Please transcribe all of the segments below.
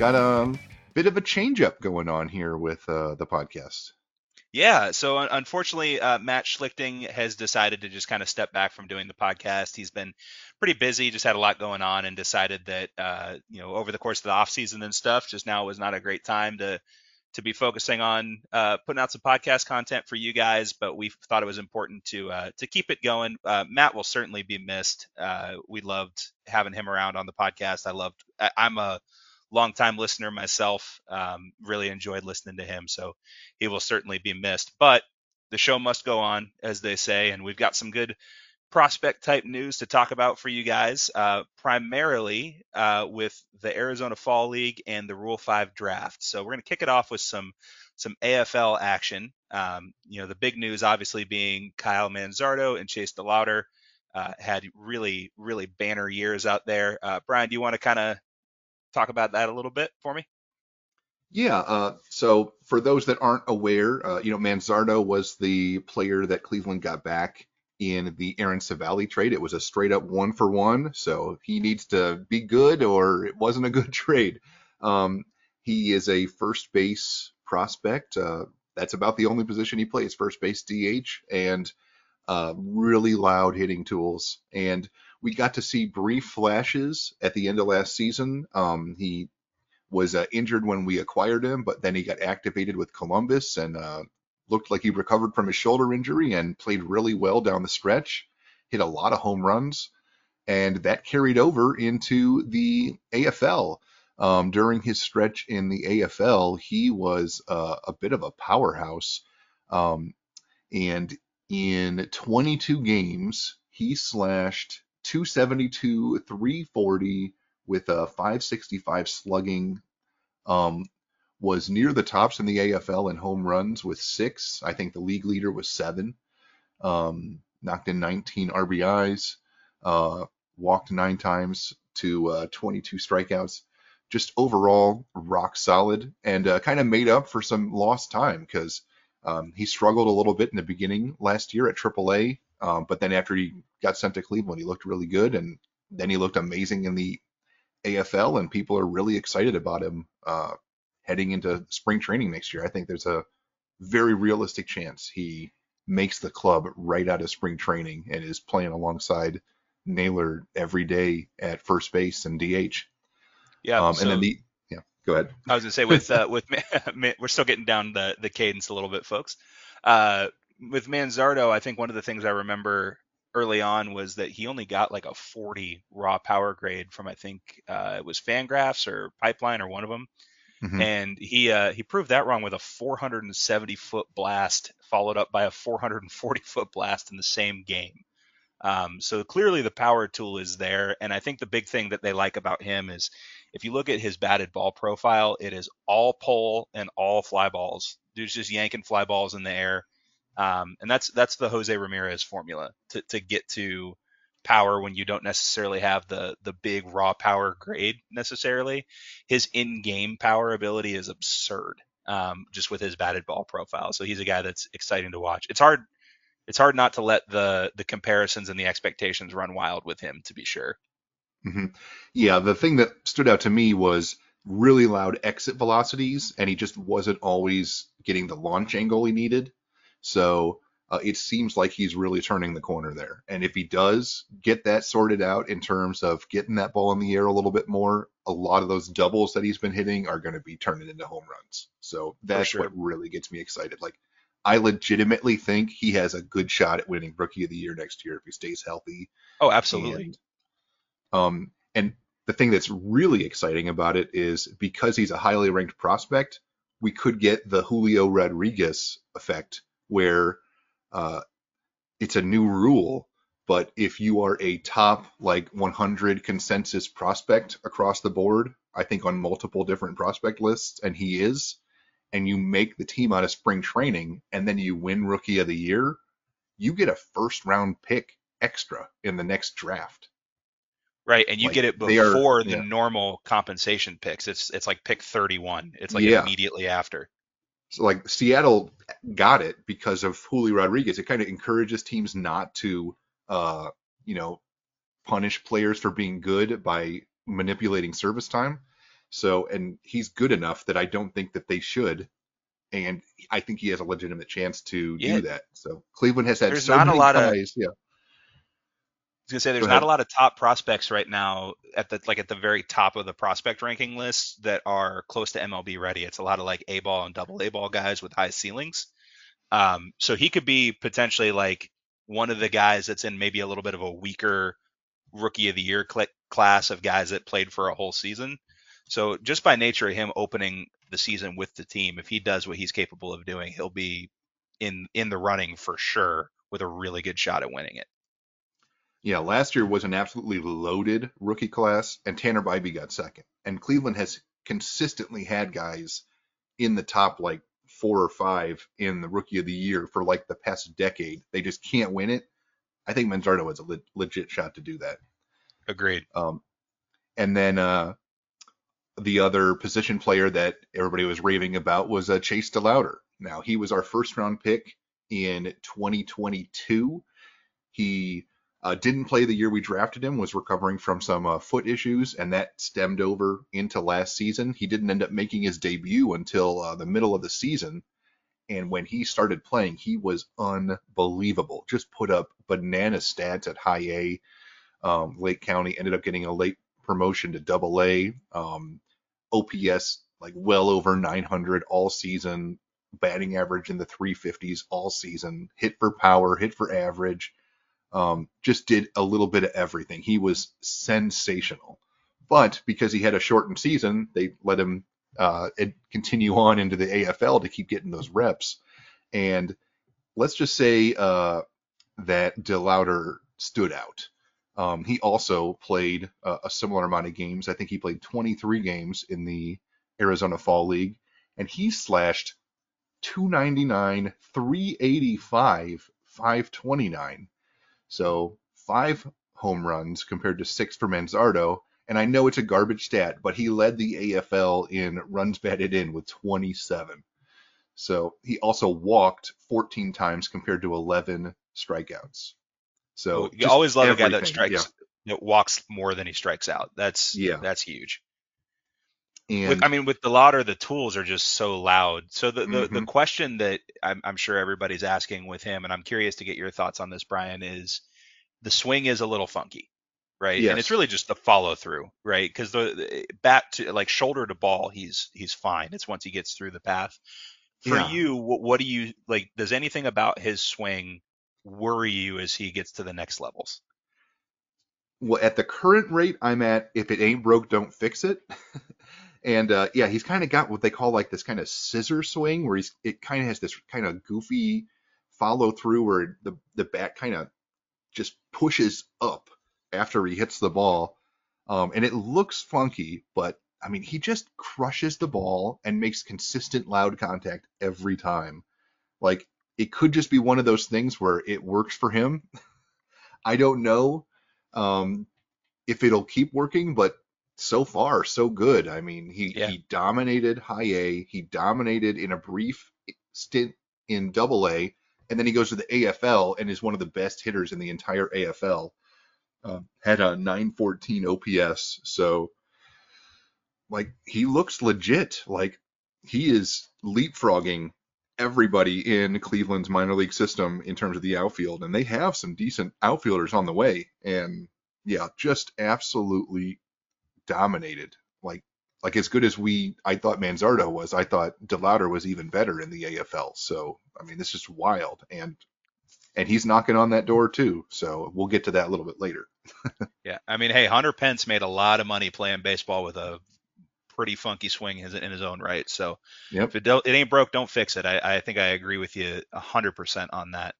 got a bit of a change up going on here with uh, the podcast. Yeah, so unfortunately, uh, Matt Schlichting has decided to just kind of step back from doing the podcast. He's been pretty busy, just had a lot going on, and decided that uh, you know over the course of the off season and stuff, just now was not a great time to to be focusing on uh, putting out some podcast content for you guys. But we thought it was important to uh, to keep it going. Uh, Matt will certainly be missed. Uh, we loved having him around on the podcast. I loved. I, I'm a longtime listener myself. Um, really enjoyed listening to him, so he will certainly be missed. But the show must go on, as they say, and we've got some good prospect type news to talk about for you guys, uh, primarily uh, with the Arizona Fall League and the Rule Five draft. So we're going to kick it off with some some AFL action. Um, you know, the big news obviously being Kyle Manzardo and Chase DeLauter. Uh, had really, really banner years out there. Uh, Brian, do you want to kind of talk about that a little bit for me? Yeah. Uh, so for those that aren't aware, uh, you know, Manzardo was the player that Cleveland got back in the Aaron Civale trade. It was a straight up one for one. So he needs to be good, or it wasn't a good trade. Um, he is a first base prospect. Uh, that's about the only position he plays, first base DH, and uh, really loud hitting tools. And we got to see brief flashes at the end of last season. Um, he was uh, injured when we acquired him, but then he got activated with Columbus and uh, looked like he recovered from his shoulder injury and played really well down the stretch. Hit a lot of home runs, and that carried over into the AFL. Um, during his stretch in the AFL, he was uh, a bit of a powerhouse. Um, and in 22 games, he slashed 272, 340 with a 565 slugging. Um, was near the tops in the AFL in home runs with six. I think the league leader was seven. Um, knocked in 19 RBIs, uh, walked nine times to uh, 22 strikeouts. Just overall rock solid and uh, kind of made up for some lost time because um, he struggled a little bit in the beginning last year at AAA. Um, but then after he got sent to Cleveland, he looked really good, and then he looked amazing in the AFL, and people are really excited about him uh, heading into spring training next year. I think there's a very realistic chance he makes the club right out of spring training and is playing alongside Naylor every day at first base and DH. Yeah, um, so- and then the yeah, go ahead. I was gonna say with uh, with we're still getting down the the cadence a little bit, folks. Uh, with Manzardo, I think one of the things I remember early on was that he only got like a 40 raw power grade from I think uh, it was Fangraphs or Pipeline or one of them, Mhm. and he uh, he proved that wrong with a 470 foot blast followed up by a 440 foot blast in the same game. Um, so clearly the power tool is there, and I think the big thing that they like about him is if you look at his batted ball profile, it is all pull and all fly balls. Dude's just yanking fly balls in the air, um, and that's that's the Jose Ramirez formula to to get to power when you don't necessarily have the the big raw power grade necessarily. His in-game power ability is absurd, um, just with his batted ball profile. So he's a guy that's exciting to watch. It's hard it's hard not to let the the comparisons and the expectations run wild with him to be sure. hmm Yeah, the thing that stood out to me was really loud exit velocities, and he just wasn't always getting the launch angle he needed. So uh, it seems like he's really turning the corner there. And if he does get that sorted out in terms of getting that ball in the air a little bit more, a lot of those doubles that he's been hitting are going to be turning into home runs. So that's sure. what really gets me excited. Like, I legitimately think he has a good shot at winning Rookie of the Year next year if he stays healthy. Oh, absolutely. And, um, and the thing that's really exciting about it is because he's a highly ranked prospect, we could get the Julio Rodriguez effect where uh, it's a new rule. But if you are a top like 100 consensus prospect across the board, I think on multiple different prospect lists, and he is, and you make the team out of spring training, and then you win Rookie of the Year, you get a first round pick extra in the next draft. Right, and you Like, get it they are- before the yeah. normal compensation picks. It's it's like pick 31. It's like Yeah. immediately after. So like Seattle got it because of Julio Rodriguez. It kind of encourages teams not to, uh, you know, punish players for being good by manipulating service time. So, and he's good enough that I don't think that they should. And I think he has a legitimate chance to Yeah. do that. So Cleveland has had There's so not a many lot of- guys. Yeah. I was gonna say there's Go not a lot of top prospects right now at the like at the very top of the prospect ranking list that are close to MLB ready. It's a lot of like A ball and double A ball guys with high ceilings. Um, so he could be potentially like one of the guys that's in maybe a little bit of a weaker rookie of the year cl- class of guys that played for a whole season. So just by nature of him opening the season with the team, if he does what he's capable of doing, he'll be in in the running for sure with a really good shot at winning it. Yeah, last year was an absolutely loaded rookie class, and Tanner Bibee got second. And Cleveland has consistently had guys in the top like four or five in the rookie of the year for like the past decade. They just can't win it. I think Manzardo has a le- legit shot to do that. Agreed. Um, and then uh, the other position player that everybody was raving about was uh, Chase DeLauter. Now he was our first round pick in 2022. He uh, didn't play the year we drafted him. Was recovering from some uh, foot issues, and that stemmed over into last season. He didn't end up making his debut until uh, the middle of the season. And when he started playing, he was unbelievable. Just put up banana stats at high A. Um, Lake County ended up getting a late promotion to double A. Um, OPS like well over 900 all season, batting average in the 350s all season, hit for power, hit for average. Um, just did a little bit of everything. He was sensational. But because he had a shortened season, they let him uh, continue on into the AFL to keep getting those reps. And let's just say uh, that DeLauter stood out. Um, he also played uh, a similar amount of games. I think he played 23 games in the Arizona Fall League, and he slashed 299, 385, 529. So five home runs compared to six for Manzardo. And I know it's a garbage stat, but he led the AFL in runs batted in with 27. So he also walked 14 times compared to 11 strikeouts. So you always love a guy that everything, strikes that walks more than he strikes out. That's Yeah. that's huge. Yeah. With, I mean, with DeLauter, the tools are just so loud. So the the, the Mhm. question that I'm, I'm sure everybody's asking with him, and I'm curious to get your thoughts on this, Brian, is the swing is a little funky, right? And it's really just the follow through, right? Because the, the bat to like shoulder to ball, he's he's fine. It's once he gets through the path. For Yeah. you, what, what do you like? Does anything about his swing worry you as he gets to the next levels? well, at the current rate I'm at, if it ain't broke, don't fix it. and uh, yeah, he's kind of got what they call like this kind of scissor swing, where he's it kind of has this kind of goofy follow through, where the the bat kind of just pushes up after he hits the ball, um, and it looks funky, but I mean, he just crushes the ball and makes consistent loud contact every time. Like it could just be one of those things where it works for him. I don't know um, if it'll keep working, but so far so good. I mean, he Yeah. he dominated high A, he dominated in a brief stint in double A, and then he goes to the AFL and is one of the best hitters in the entire AFL. Um, had a 914 OPS, so like he looks legit. Like he is leapfrogging everybody in Cleveland's minor league system in terms of the outfield, and they have some decent outfielders on the way. And yeah, just absolutely dominated. Like like as good as we I thought Manzardo was, I thought DeLauter was even better in the AFL. So I mean, this is wild, and and he's knocking on that door too. So we'll get to that a little bit later. Yeah, I mean, hey, Hunter Pence made a lot of money playing baseball with a pretty funky swing in his, own right. So Yep. if it, it ain't broke, don't fix it. I, I think I agree with you hundred percent on that.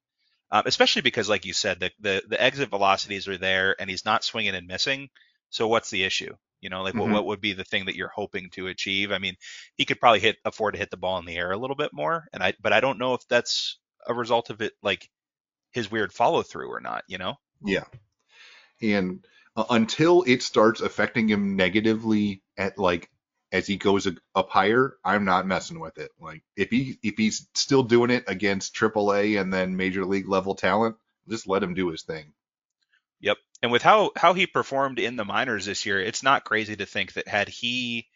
Um, especially because, like you said, the, the the exit velocities are there, and he's not swinging and missing. So what's the issue? You know, like what, Mhm. what would be the thing that you're hoping to achieve? I mean, he could probably hit afford to hit the ball in the air a little bit more, and I but I don't know if that's a result of it like his weird follow through or not, you know? Yeah. And uh, until it starts affecting him negatively at like as he goes up higher, I'm not messing with it. Like if he if he's still doing it against AAA and then major league level talent, just let him do his thing. Yep. And with how how he performed in the minors this year, it's not crazy to think that had he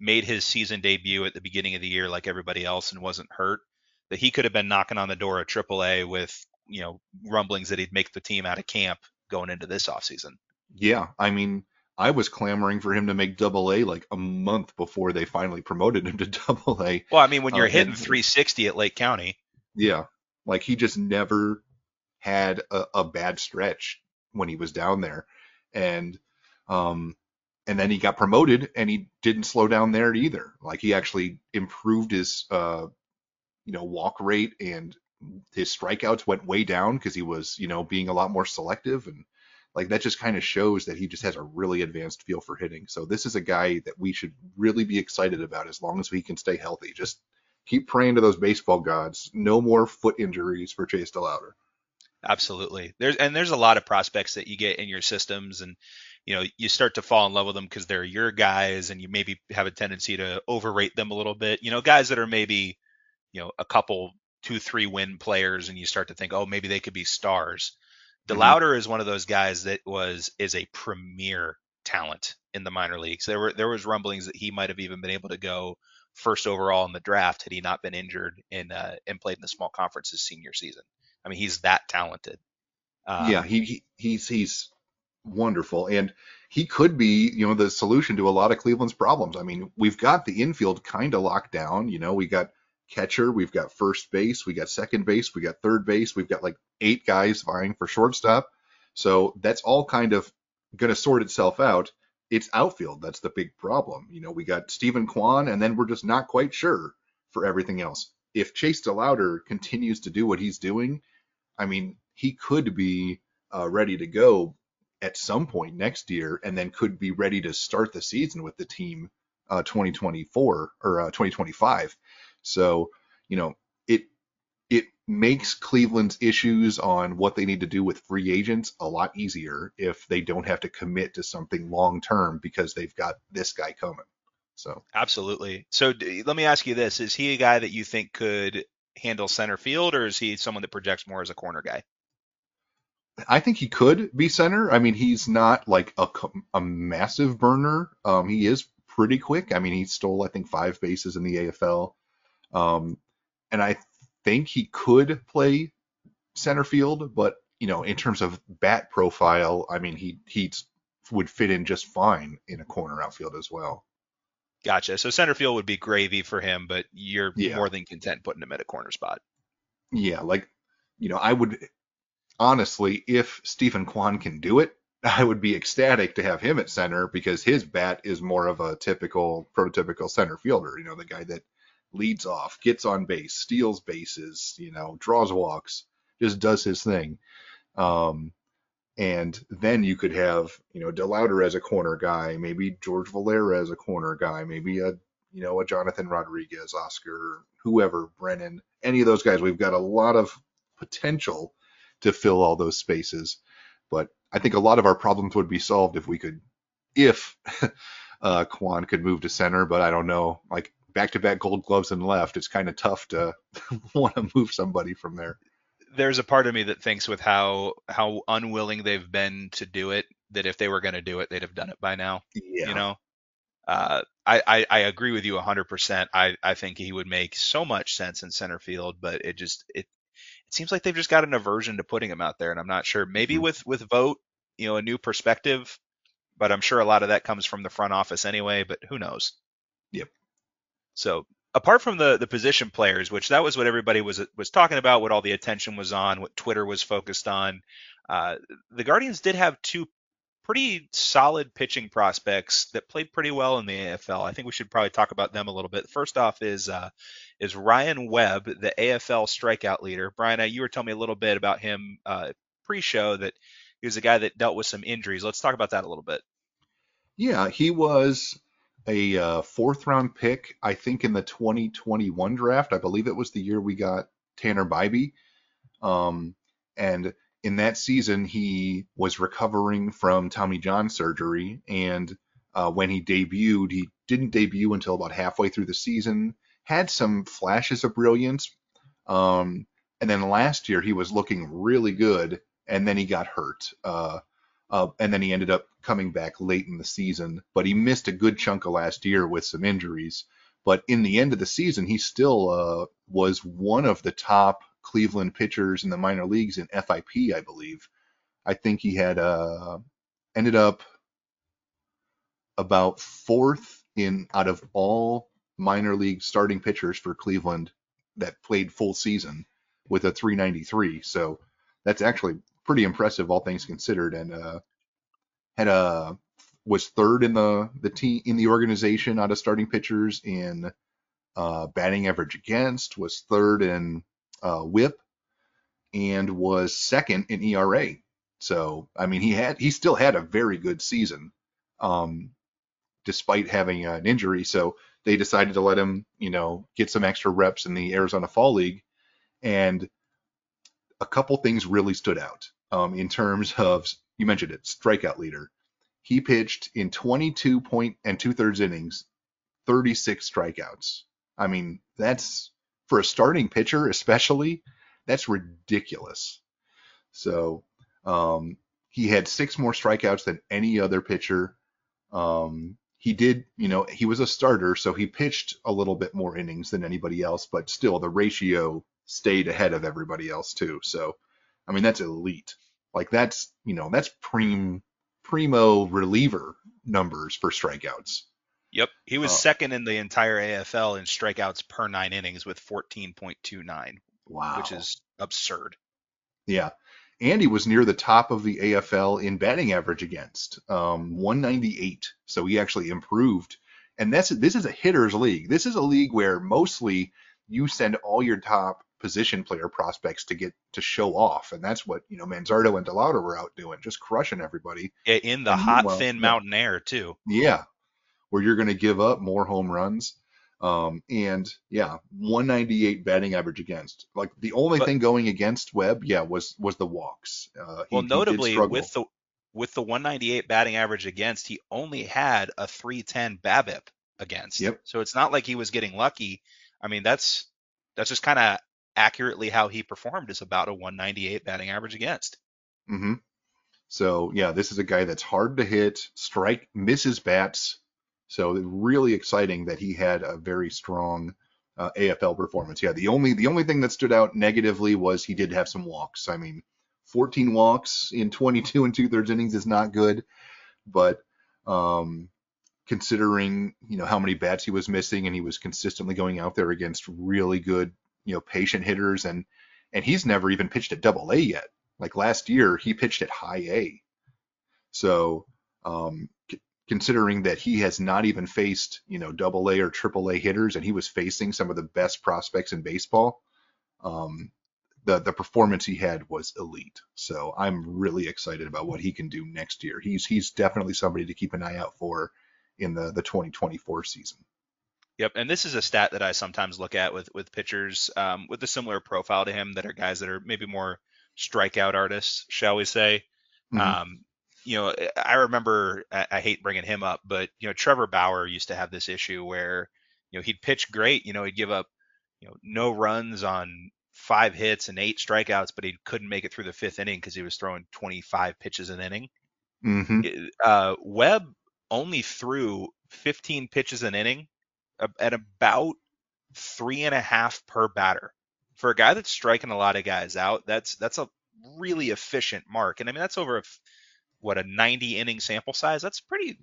made his season debut at the beginning of the year like everybody else and wasn't hurt, that he could have been knocking on the door of AAA with you know rumblings that he'd make the team out of camp going into this offseason. Yeah, I mean, I was clamoring for him to make Double A like a month before they finally promoted him to Double A. Well, I mean, when you're uh, hitting and, 360 at Lake County. Yeah, like he just never had a, a bad stretch when he was down there, and um, and then he got promoted and he didn't slow down there either. Like he actually improved his uh, you know walk rate and his strikeouts went way down because he was you know being a lot more selective and like that just kind of shows that he just has a really advanced feel for hitting. So this is a guy that we should really be excited about as long as he can stay healthy. Just keep praying to those baseball gods. No more foot injuries for Chase DeLauter. Absolutely. There's and there's a lot of prospects that you get in your systems and you know you start to fall in love with them because they're your guys and you maybe have a tendency to overrate them a little bit. You know, guys that are maybe you know a couple two three win players and you start to think oh maybe they could be stars. Mm-hmm. DeLauter mm-hmm. is one of those guys that was is a premier talent in the minor leagues. There were there was rumblings that he might have even been able to go first overall in the draft had he not been injured and uh, and played in the small conference his senior season. I mean, he's that talented. Um, yeah, he, he he's he's wonderful, and he could be you know the solution to a lot of Cleveland's problems. I mean, we've got the infield kind of locked down. You know, we got catcher, we've got first base, we got second base, we got third base, we've got like eight guys vying for shortstop. So that's all kind of going to sort itself out. It's outfield that's the big problem. You know, we got Steven Kwan, and then we're just not quite sure for everything else. If Chase DeLauter continues to do what he's doing, I mean, he could be uh, ready to go at some point next year, and then could be ready to start the season with the team uh, 2024 or uh, 2025. So, you know, it it makes Cleveland's issues on what they need to do with free agents a lot easier if they don't have to commit to something long term because they've got this guy coming. So absolutely. So let me ask you this: Is he a guy that you think could handle center field, or is he someone that projects more as a corner guy? I think he could be center. I mean, he's not like a, a massive burner. Um, he is pretty quick. I mean, he stole I think five bases in the AFL, um, and I think he could play center field. But you know, in terms of bat profile, I mean, he he would fit in just fine in a corner outfield as well. Gotcha. So center field would be gravy for him, but you're yeah. more than content putting him at a corner spot. Yeah, like you know, I would honestly, if Steven Kwan can do it, I would be ecstatic to have him at center because his bat is more of a typical, prototypical center fielder. You know, the guy that leads off, gets on base, steals bases, you know, draws walks, just does his thing. Um, and then you could have, you know, DeLauter as a corner guy, maybe George Valera as a corner guy, maybe a, you know, a Jonathan Rodriguez, Oscar, whoever, Brennan, any of those guys. We've got a lot of potential to fill all those spaces. But I think a lot of our problems would be solved if we could, if uh, Kwan could move to center. But I don't know, like back to back gold gloves and left, it's kind of tough to want to move somebody from there. There's a part of me that thinks with how how unwilling they've been to do it, that if they were going to do it, they'd have done it by now. Yeah. You know, uh, I, I, I agree with you 100%. I, I think he would make so much sense in center field, but it just it it seems like they've just got an aversion to putting him out there, and I'm not sure. Maybe mm-hmm. with with Vogt, you know, a new perspective, but I'm sure a lot of that comes from the front office anyway. But who knows? Yep. So apart from the the position players, which that was what everybody was was talking about, what all the attention was on, what Twitter was focused on, uh, the Guardians did have two pretty solid pitching prospects that played pretty well in the AFL. I think we should probably talk about them a little bit. First off is uh, is Ryan Webb, the AFL strikeout leader. Brian, you were telling me a little bit about him uh, pre-show that he was a guy that dealt with some injuries. Let's talk about that a little bit. Yeah, he was a uh, fourth round pick, I think, in the 2021 draft. I believe it was the year we got Tanner Bibee. Um, And in that season, he was recovering from Tommy John surgery. And uh, when he debuted, he didn't debut until about halfway through the season. Had some flashes of brilliance. Um, and then last year, he was looking really good. And then he got hurt. Uh, uh, and then he ended up coming back late in the season, but he missed a good chunk of last year with some injuries. But in the end of the season, he still uh, was one of the top Cleveland pitchers in the minor leagues in FIP, I believe. I think he had uh, ended up about fourth in out of all minor league starting pitchers for Cleveland that played full season with a 393. So that's actually pretty impressive, all things considered. And uh, had a was third in the the team in the organization out of starting pitchers in uh, batting average against, was third in uh, WHIP, and was second in ERA. So I mean, he had he still had a very good season, um, despite having an injury. So they decided to let him, you know, get some extra reps in the Arizona Fall League, and a couple things really stood out um, in terms of you mentioned it, strikeout leader. He pitched in 22 point and two thirds innings, 36 strikeouts. I mean, that's for a starting pitcher, especially, that's ridiculous. So um, he had six more strikeouts than any other pitcher. Um, he did, you know, he was a starter, so he pitched a little bit more innings than anybody else, but still the ratio stayed ahead of everybody else too. So, I mean, that's elite. Like that's, you know, that's prim primo reliever numbers for strikeouts. Yep, he was uh, second in the entire AFL in strikeouts per nine innings with 14.29. Wow, which is absurd. Yeah, and he was near the top of the AFL in batting average against, um, 198. So he actually improved. And that's this is a hitters league. This is a league where mostly you send all your top position player prospects to get to show off, and that's what you know Manzardo and DeLauter were out doing, just crushing everybody. In the and hot, thin mountain air too. Yeah, where you're going to give up more home runs. Um, and yeah, 198 batting average against. Like the only but, thing going against Webb, yeah, was was the walks. Uh, he, well, notably with the with the 198 batting average against, he only had a 310 BABIP against. Yep. So it's not like he was getting lucky. I mean, that's that's just kind of accurately how he performed is about a 198 batting average against. Mm-hmm. So yeah, this is a guy that's hard to hit, strike, misses bats. So really exciting that he had a very strong uh, AFL performance. Yeah, the only the only thing that stood out negatively was he did have some walks. I mean, 14 walks in 22 and two thirds innings is not good, but um, considering you know how many bats he was missing and he was consistently going out there against really good you know patient hitters and and he's never even pitched at double A yet. Like last year, he pitched at high A. So um, c- considering that he has not even faced you know double A or triple A hitters, and he was facing some of the best prospects in baseball, um, the the performance he had was elite. So I'm really excited about what he can do next year. He's he's definitely somebody to keep an eye out for in the the 2024 season. Yep, and this is a stat that I sometimes look at with with pitchers um, with a similar profile to him that are guys that are maybe more strikeout artists, shall we say? Mm-hmm. Um, you know, I remember I, I, hate bringing him up, but you know, Trevor Bauer used to have this issue where you know he'd pitch great, you know, he'd give up you know no runs on five hits and eight strikeouts, but he couldn't make it through the fifth inning because he was throwing 25 pitches an inning. Mm-hmm. Uh, Webb only threw 15 pitches an inning at about three and a half per batter. For a guy that's striking a lot of guys out, that's that's a really efficient mark. And I mean that's over a, what a 90 inning sample size. That's pretty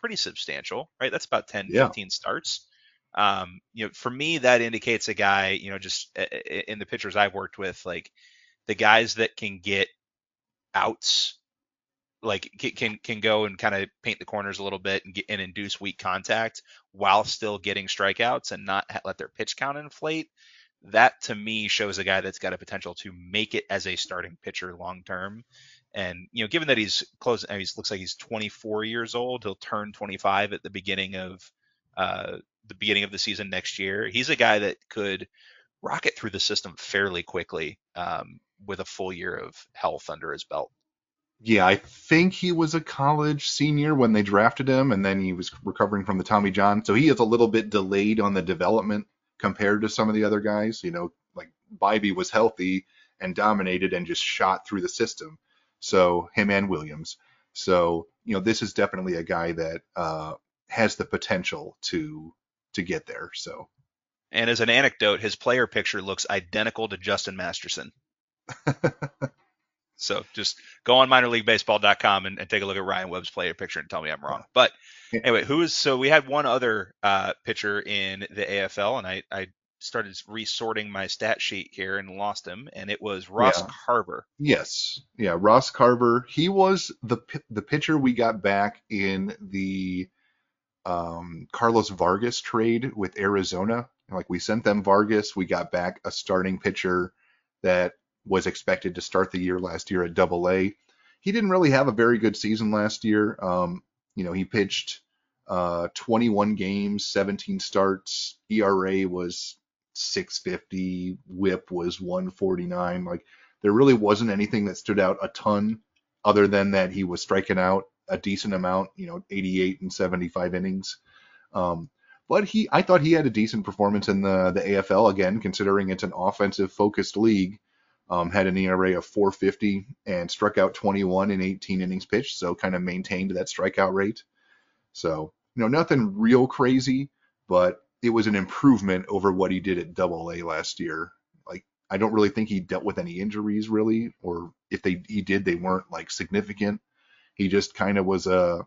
pretty substantial, right? That's about 10 yeah. 15 starts. Um, you know, for me that indicates a guy, you know, just in the pitchers I've worked with, like the guys that can get outs like can can go and kind of paint the corners a little bit and get and induce weak contact while still getting strikeouts and not let their pitch count inflate. That to me shows a guy that's got a potential to make it as a starting pitcher long term. And you know, given that he's close, he looks like he's 24 years old. He'll turn 25 at the beginning of uh, the beginning of the season next year. He's a guy that could rocket through the system fairly quickly. Um, with a full year of health under his belt. Yeah, I think he was a college senior when they drafted him, and then he was recovering from the Tommy John. So he is a little bit delayed on the development compared to some of the other guys. You know, like Bibee was healthy and dominated and just shot through the system. So him and Williams. So you know, this is definitely a guy that uh, has the potential to to get there. So. And as an anecdote, his player picture looks identical to Justin Masterson. So just go on minorleaguebaseball.com and, and take a look at Ryan Webb's player picture and tell me I'm wrong. But anyway, who is so we had one other uh, pitcher in the AFL, and I, I started resorting my stat sheet here and lost him, and it was Ross yeah. Carver. Yes, yeah, Ross Carver. He was the the pitcher we got back in the um, Carlos Vargas trade with Arizona. Like we sent them Vargas, we got back a starting pitcher that was expected to start the year last year at Double A. He didn't really have a very good season last year. Um, you know, he pitched uh, 21 games, 17 starts. ERA was 650. WHIP was 149. Like there really wasn't anything that stood out a ton, other than that he was striking out a decent amount. You know, 88 and 75 innings. Um, but he, I thought he had a decent performance in the the AFL again, considering it's an offensive focused league. Um, had an ERA of 450 and struck out 21 in 18 innings pitched, so kind of maintained that strikeout rate. So, you know, nothing real crazy, but it was an improvement over what he did at Double A last year. Like, I don't really think he dealt with any injuries really, or if they he did, they weren't like significant. He just kind of was a,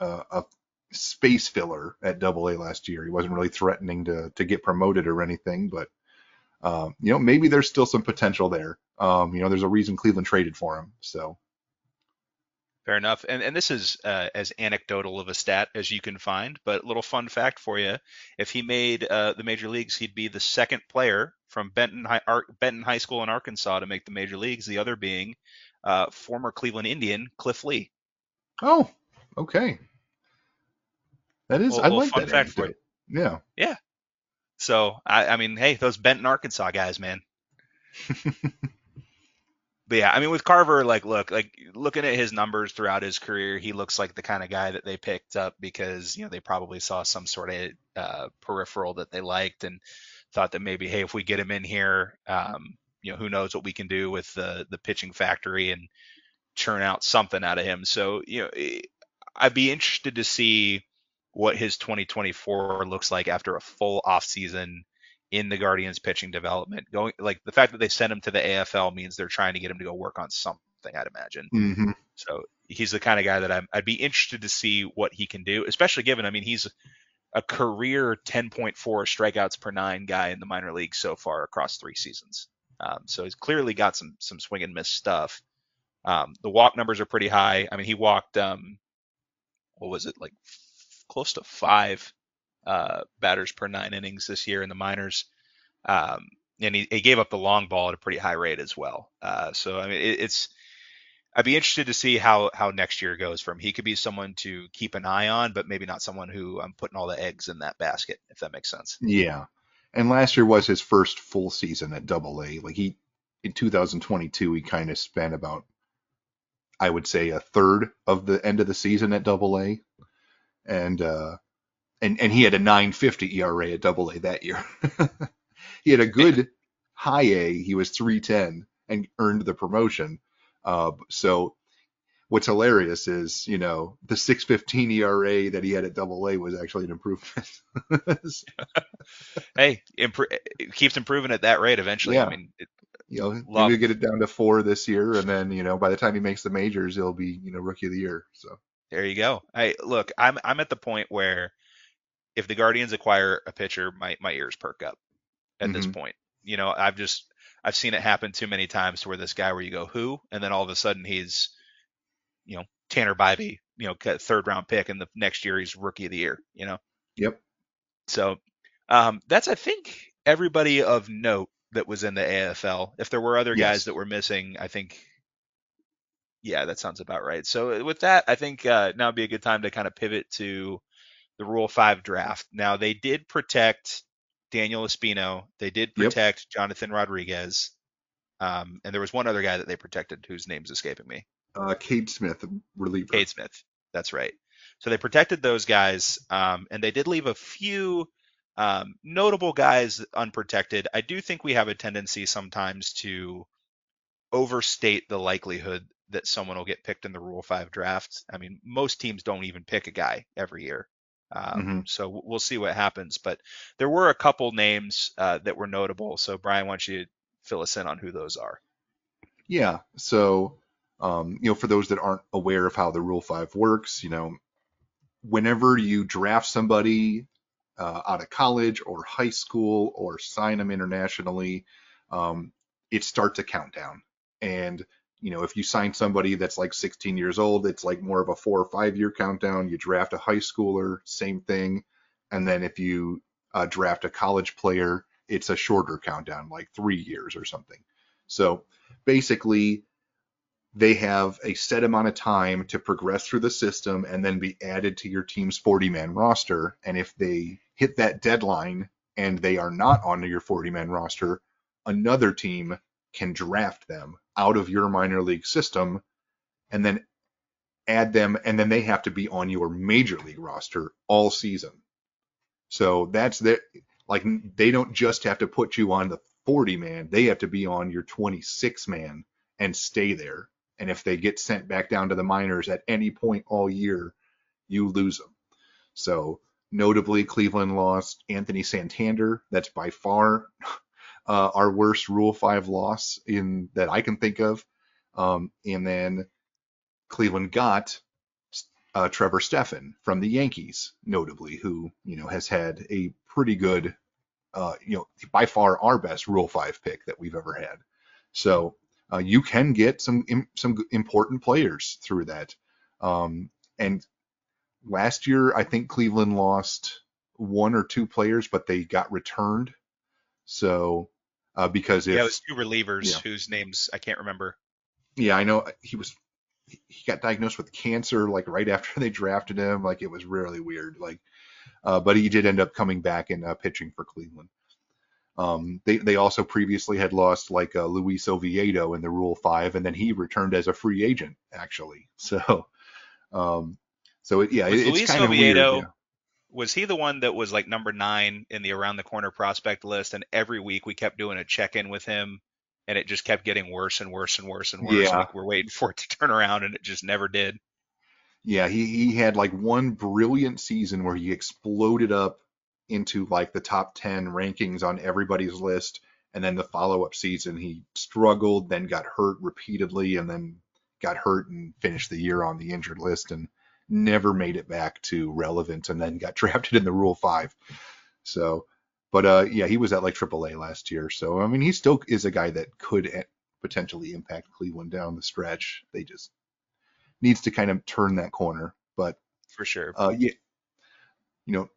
a, a space filler at Double A last year. He wasn't really threatening to to get promoted or anything, but um, you know, maybe there's still some potential there. Um, you know, there's a reason Cleveland traded for him. So fair enough. And and this is uh, as anecdotal of a stat as you can find, but little fun fact for you: if he made uh, the major leagues, he'd be the second player from Benton High, Ar- Benton High School in Arkansas to make the major leagues. The other being uh, former Cleveland Indian Cliff Lee. Oh, okay. That is, I like that. Fact for you. Yeah. Yeah. So I, I mean, hey, those Benton, Arkansas guys, man. but yeah, I mean, with Carver, like, look, like looking at his numbers throughout his career, he looks like the kind of guy that they picked up because you know they probably saw some sort of uh, peripheral that they liked and thought that maybe, hey, if we get him in here, um, you know, who knows what we can do with the the pitching factory and churn out something out of him. So you know, I'd be interested to see what his 2024 looks like after a full offseason in the Guardians pitching development. Going like the fact that they sent him to the AFL means they're trying to get him to go work on something. I'd imagine. Mm-hmm. So he's the kind of guy that I'm, I'd be interested to see what he can do, especially given. I mean, he's a career 10.4 strikeouts per nine guy in the minor leagues so far across three seasons. Um, so he's clearly got some some swing and miss stuff. Um, the walk numbers are pretty high. I mean, he walked um, what was it like close to five uh, batters per nine innings this year in the minors. Um, and he, he, gave up the long ball at a pretty high rate as well. Uh, so I mean, it, it's I'd be interested to see how how next year goes for him. He could be someone to keep an eye on, but maybe not someone who I'm putting all the eggs in that basket, if that makes sense. Yeah. And last year was his first full season at Double A. Like he in 2022, he kind of spent about I would say a third of the end of the season at Double A and uh, and and he had a 950 ERA at Double A that year. he had a good high A. He was 310 and earned the promotion. Uh, so what's hilarious is you know the 615 ERA that he had at Double A was actually an improvement. hey, impro- it keeps improving at that rate eventually. Yeah. I mean, it, you know, love. maybe get it down to four this year, and then you know by the time he makes the majors, he'll be you know rookie of the year. So there you go. I look, I'm I'm at the point where if the Guardians acquire a pitcher, my my ears perk up at mm-hmm. this point. You know, I've just I've seen it happen too many times to where this guy where you go who, and then all of a sudden he's, you know, Tanner Bibee, you know, third round pick, and the next year he's rookie of the year. You know. Yep. So um, that's I think everybody of note that was in the AFL. If there were other yes. guys that were missing, I think yeah, that sounds about right. So uh, with that, I think uh, now would be a good time to kind of pivot to the Rule Five draft. Now they did protect Daniel Espino. They did protect yep. Jonathan Rodriguez. Um, and there was one other guy that they protected whose name's escaping me. Uh, Cade Smith, reliever. Cade Smith. That's right. So they protected those guys, um, and they did leave a few um, notable guys unprotected. I do think we have a tendency sometimes to overstate the likelihood that someone will get picked in the Rule 5 draft. I mean, most teams don't even pick a guy every year. Um, mm-hmm. So we'll see what happens. But there were a couple names uh, that were notable. So, Brian, why don't you fill us in on who those are? Yeah. So, um, you know, for those that aren't aware of how the Rule 5 works, you know, whenever you draft somebody uh, out of college or high school or sign them internationally, um, it starts a countdown. And you know, if you sign somebody that's like 16 years old, it's like more of a four or five year countdown. You draft a high schooler, same thing. And then if you uh, draft a college player, it's a shorter countdown, like three years or something. So basically, they have a set amount of time to progress through the system and then be added to your team's 40 man roster. And if they hit that deadline and they are not on your 40 man roster, another team can draft them out of your minor league system and then add them and then they have to be on your major league roster all season. So that's that like they don't just have to put you on the 40 man, they have to be on your 26 man and stay there. And if they get sent back down to the minors at any point all year, you lose them. So notably Cleveland lost Anthony Santander. That's by far uh, our worst Rule Five loss in that I can think of. Um, and then Cleveland got uh, Trevor Stephan from the Yankees, notably, who you know has had a pretty good, uh, you know, by far our best Rule Five pick that we've ever had. So uh, you can get some some important players through that. Um, and last year, I think Cleveland lost one or two players, but they got returned. So uh, because if yeah, it was two relievers yeah. whose names I can't remember. Yeah, I know he was he got diagnosed with cancer like right after they drafted him. Like it was really weird. Like, uh, but he did end up coming back and uh, pitching for Cleveland. Um, they they also previously had lost like uh, Luis Oviedo in the Rule Five, and then he returned as a free agent actually. So, um, so it, yeah, it, it's Luis kind Oviedo, of weird. Yeah was he the one that was like number nine in the around the corner prospect list? And every week we kept doing a check in with him, and it just kept getting worse and worse and worse and worse. Yeah. Like we're waiting for it to turn around, and it just never did. Yeah, he he had like one brilliant season where he exploded up into like the top 10 rankings on everybody's list and then the follow-up season he struggled then got hurt repeatedly and then got hurt and finished the year on the injured list and never made it back to relevant and then got drafted in the Rule 5. So, but uh, yeah, he was at like AAA last year. So, I mean, he still is a guy that could potentially impact Cleveland down the stretch. They just needs to kind of turn that corner. But for sure, uh, yeah, you know,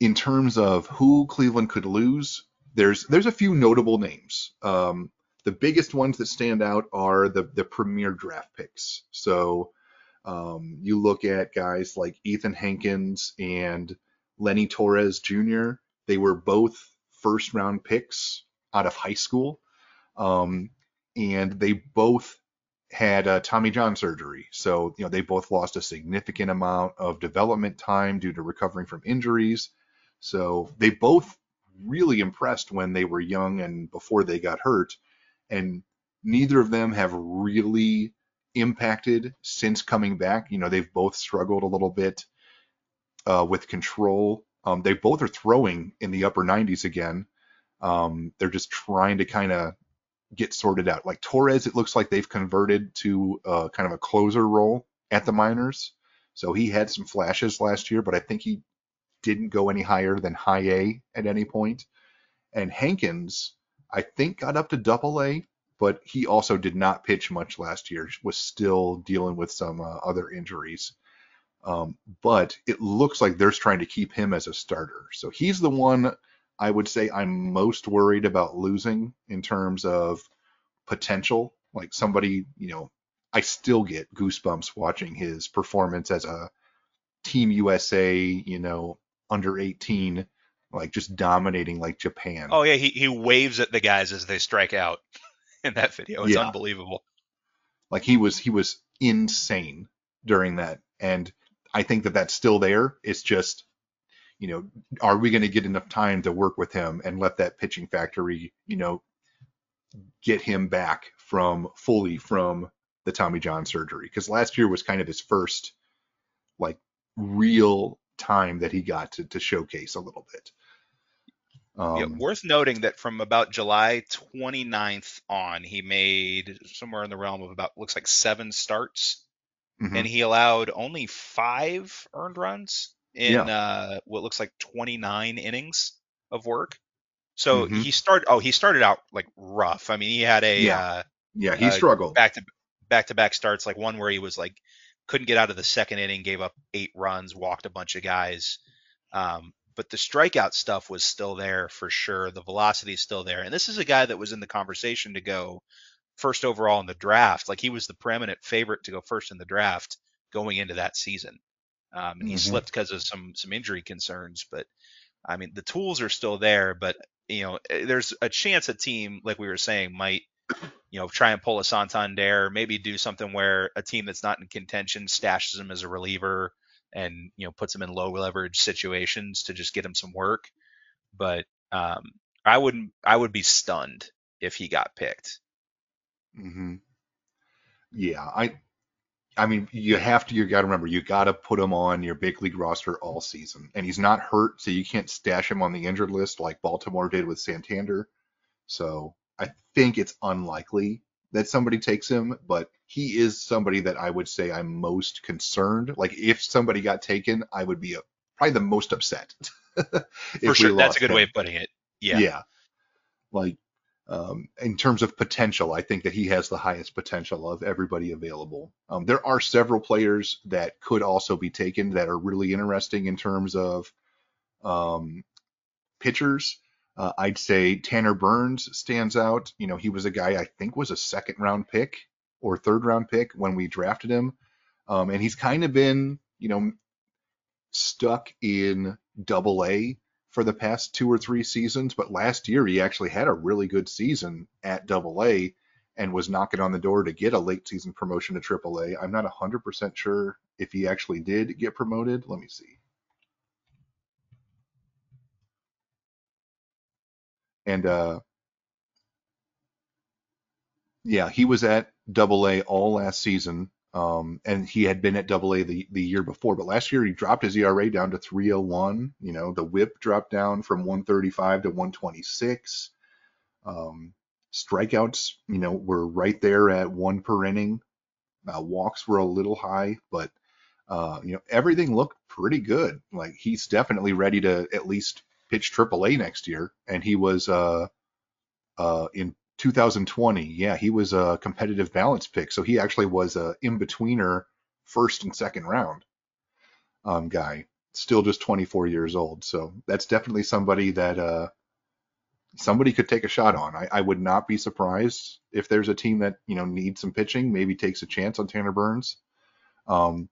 in terms of who Cleveland could lose, there's there's a few notable names. Um, the biggest ones that stand out are the the premier draft picks. So um, you look at guys like Ethan Hankins and Lenny Torres Jr. They were both first round picks out of high school, um, and they both had uh, Tommy John surgery. So you know they both lost a significant amount of development time due to recovering from injuries. So they both really impressed when they were young and before they got hurt, and neither of them have really impacted since coming back. You know, they've both struggled a little bit uh, with control. Um, they both are throwing in the upper 90s again. Um, they're just trying to kind of get sorted out. Like Torres, it looks like they've converted to uh, kind of a closer role at the minors. So he had some flashes last year, but I think he didn't go any higher than high A at any point. And Hankins, I think, got up to double A, but he also did not pitch much last year. Was still dealing with some uh, other injuries. Um, but it looks like they're trying to keep him as a starter. So he's the one I would say I'm most worried about losing in terms of potential. Like somebody, you know, I still get goosebumps watching his performance as a Team USA, you know, under 18, like just dominating like Japan. Oh yeah, he he waves at the guys as they strike out. in that video. It's Yeah. unbelievable. Like he was he was insane during that, and I think that that's still there. It's just, you know, are we going to get enough time to work with him and let that pitching factory, you know, get him back from fully from the Tommy John surgery? Because last year was kind of his first, like, real time that he got to to showcase a little bit. Um, Yeah, worth noting that from about July 29th on, he made somewhere in the realm of about looks like seven starts, mhm. and he allowed only five earned runs in Yeah. uh, what looks like 29 innings of work. So Mhm. he started. Oh, he started out like rough. I mean, he had a Yeah. uh, yeah, he uh, struggled. back to back to back starts, like one where he was like couldn't get out of the second inning, gave up eight runs, walked a bunch of guys. Um, but the strikeout stuff was still there for sure. The velocity is still there. And this is a guy that was in the conversation to go first overall in the draft. Like he was the preeminent favorite to go first in the draft going into that season. Um, and he Mhm. slipped because of some some injury concerns. But I mean, the tools are still there. But you know, eh, there's a chance a team like we were saying might you know, try and pull a Santander, maybe do something where a team that's not in contention stashes him as a reliever and, you know, puts him in low leverage situations to just get him some work. But um, I wouldn't, I would be stunned if he got picked. hmm Yeah, I I mean, you have to you got to remember you got to put him on your big league roster all season. And he's not hurt, so you can't stash him on the injured list like Baltimore did with Santander. So, I think it's unlikely that somebody takes him, but he is somebody that I would say I'm most concerned. Like if somebody got taken, I would be a, probably the most upset. For sure. That's a good way of putting it. Yeah. yeah. Like um, in terms of potential, I think that he has the highest potential of everybody available. Um, there are several players that could also be taken that are really interesting in terms of um, pitchers. Uh, I'd say Tanner Burns stands out. You know, he was a guy I think was a second round pick or third round pick when we drafted him. Um, and he's kind of been, you know, stuck in double A for the past two or three seasons, but last year he actually had a really good season at Double A and was knocking on the door to get a late season promotion to Triple A. I'm not 100% sure if he actually did get promoted. Let me see. And uh, yeah, he was at Double A all last season. Um, and he had been at Double A the, the year before, but last year he dropped his ERA down to 301. You know, the WHIP dropped down from 135 to 126. Um, strikeouts, you know, were right there at one per inning. Uh, walks were a little high, but uh, you know, everything looked pretty good. Like he's definitely ready to at least pitch Triple A next year, and he was uh, uh, in 2020, yeah, he was a competitive balance pick. So he actually was a in-betweener first and second round um, guy, still just 24 years old. So that's definitely somebody that uh, somebody could take a shot on. I, I would not be surprised if there's a team that you know needs some pitching, maybe takes a chance on Tanner Burns. Um,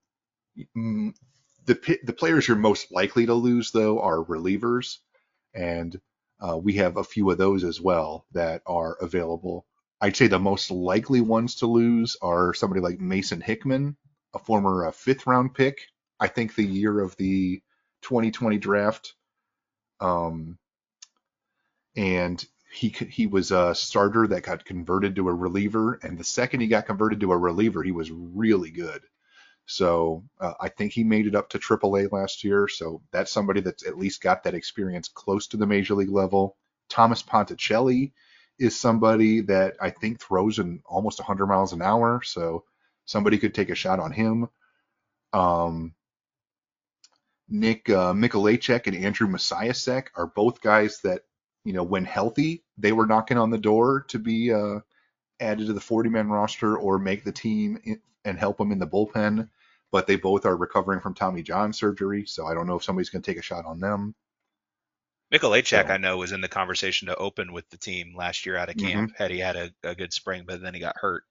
the the players you're most likely to lose though are relievers, and uh, we have a few of those as well that are available. I'd say the most likely ones to lose are somebody like Mason Hickman, a former uh, fifth round pick. I think the year of the 2020 draft. Um, and he he was a starter that got converted to a reliever, and the second he got converted to a reliever, he was really good. So uh, I think he made it up to AAA last year. So that's somebody that's at least got that experience close to the major league level. Thomas Ponticelli is somebody that I think throws in almost 100 miles an hour. So somebody could take a shot on him. Um, Nick uh, Mikolajchak and Andrew Misiaszek are both guys that, you know, when healthy, they were knocking on the door to be uh, added to the 40 man roster or make the team in, and help them in the bullpen. But they both are recovering from Tommy John surgery. So I don't know if somebody's going to take a shot on them. Mikolajchak, So- I know, was in the conversation to open with the team last year out of camp. Had he had a, a good spring, but then he got hurt.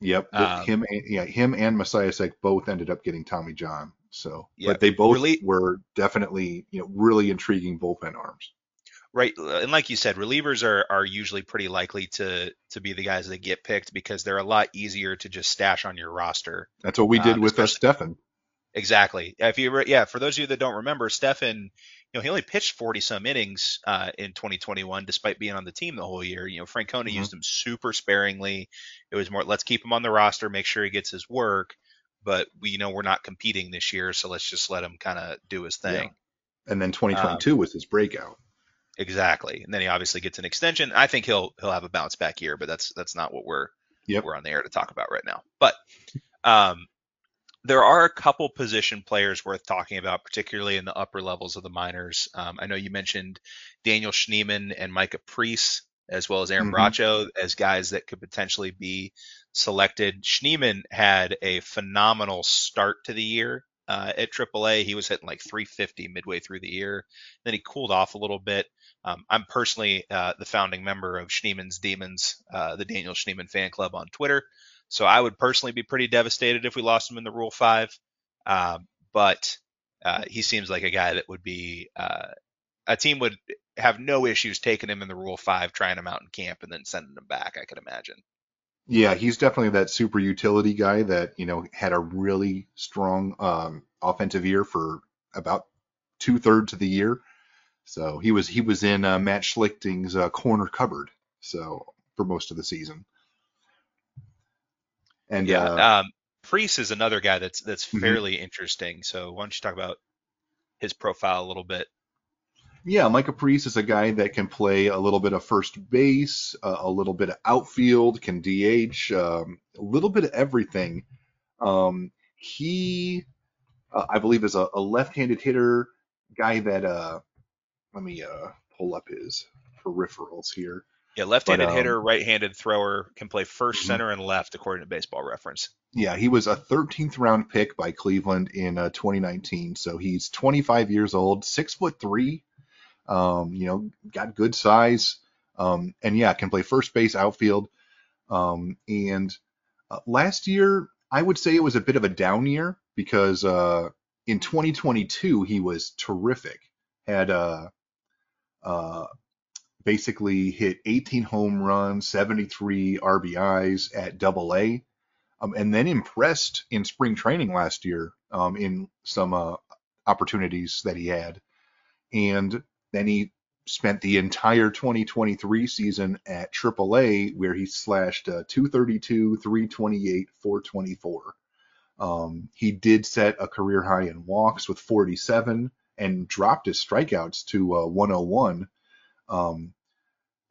Yep. Um, him, and- yeah, him and Misiaszek both ended up getting Tommy John. So, Yeah, but they both really- were definitely, you know, really intriguing bullpen arms. Right and like you said relievers are are usually pretty likely to to be the guys that get picked because they're a lot easier to just stash on your roster that's what we did um, with uh, Stephan exactly. If you yeah for those of you that don't remember Stephan you know he only pitched 40 some innings uh, in 2021 despite being on the team the whole year. You know Francona mm-hmm. used him super sparingly. It was more let's keep him on the roster make sure he gets his work but we you know we're not competing this year so let's just let him kind of do his thing. Yeah. and then 2022 um, was his breakout Exactly. And then he obviously gets an extension. I think he'll he'll have a bounce back year, but that's that's not what we're yep. we're on the air to talk about right now. But um, there are a couple position players worth talking about, particularly in the upper levels of the minors. Um, I know you mentioned Daniel Schneeman and Micah Priest, as well as Aaron mm-hmm. Bracho, as guys that could potentially be selected. Schneeman had a phenomenal start to the year uh, at AAA. He was hitting like 350 midway through the year. Then he cooled off a little bit. Um, I'm personally uh, the founding member of Schneeman's Demons, uh, the Daniel Schneeman fan club on Twitter. So I would personally be pretty devastated if we lost him in the Rule 5. Um, but uh, he seems like a guy that would be, uh, a team would have no issues taking him in the Rule 5, trying him out in camp, and then sending him back, I could imagine. Yeah, he's definitely that super utility guy that, you know, had a really strong um, offensive year for about two thirds of the year. So he was he was in uh, Matt Schlichting's uh, corner cupboard. So for most of the season. And yeah, uh, um, Priest is another guy that's that's mm-hmm. fairly mm-hmm. interesting. So why don't you talk about his profile a little bit? Yeah, Micah Priest is a guy that can play a little bit of first base, uh, a little bit of outfield, can DH, um, a little bit of everything. Um, he, uh, I believe, is a, a, left-handed hitter guy that. Uh, let me uh, pull up his peripherals here. Yeah, left-handed but, um, hitter, right-handed thrower, can play 1st mm-hmm. center, and left, according to Baseball Reference. Yeah, he was a 13th round pick by Cleveland in uh, 2019. So he's 25 years old, six foot three, um, you know, got good size, um, and yeah, can play first base, outfield. Um, and uh, last year, I would say it was a bit of a down year because uh, in 2022 he was terrific. Had uh, uh, basically hit 18 home runs, 73 RBIs at Double A, um, and then impressed in spring training last year um, in some uh, opportunities that he had. And then he spent the entire 2023 season at AAA, where he slashed uh, 232, 328, 424. Um, he did set a career high in walks with 47 and dropped his strikeouts to uh, 101. Um,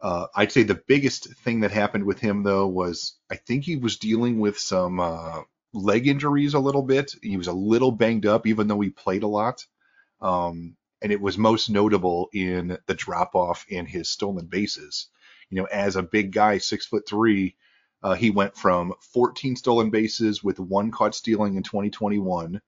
uh, I'd say the biggest thing that happened with him, though, was I think he was dealing with some uh, leg injuries a little bit. He was a little banged up, even though he played a lot. Um, and it was most notable in the drop off in his stolen bases. You know, as a big guy, six foot three, uh, he went from 14 stolen bases with one caught stealing in 2021.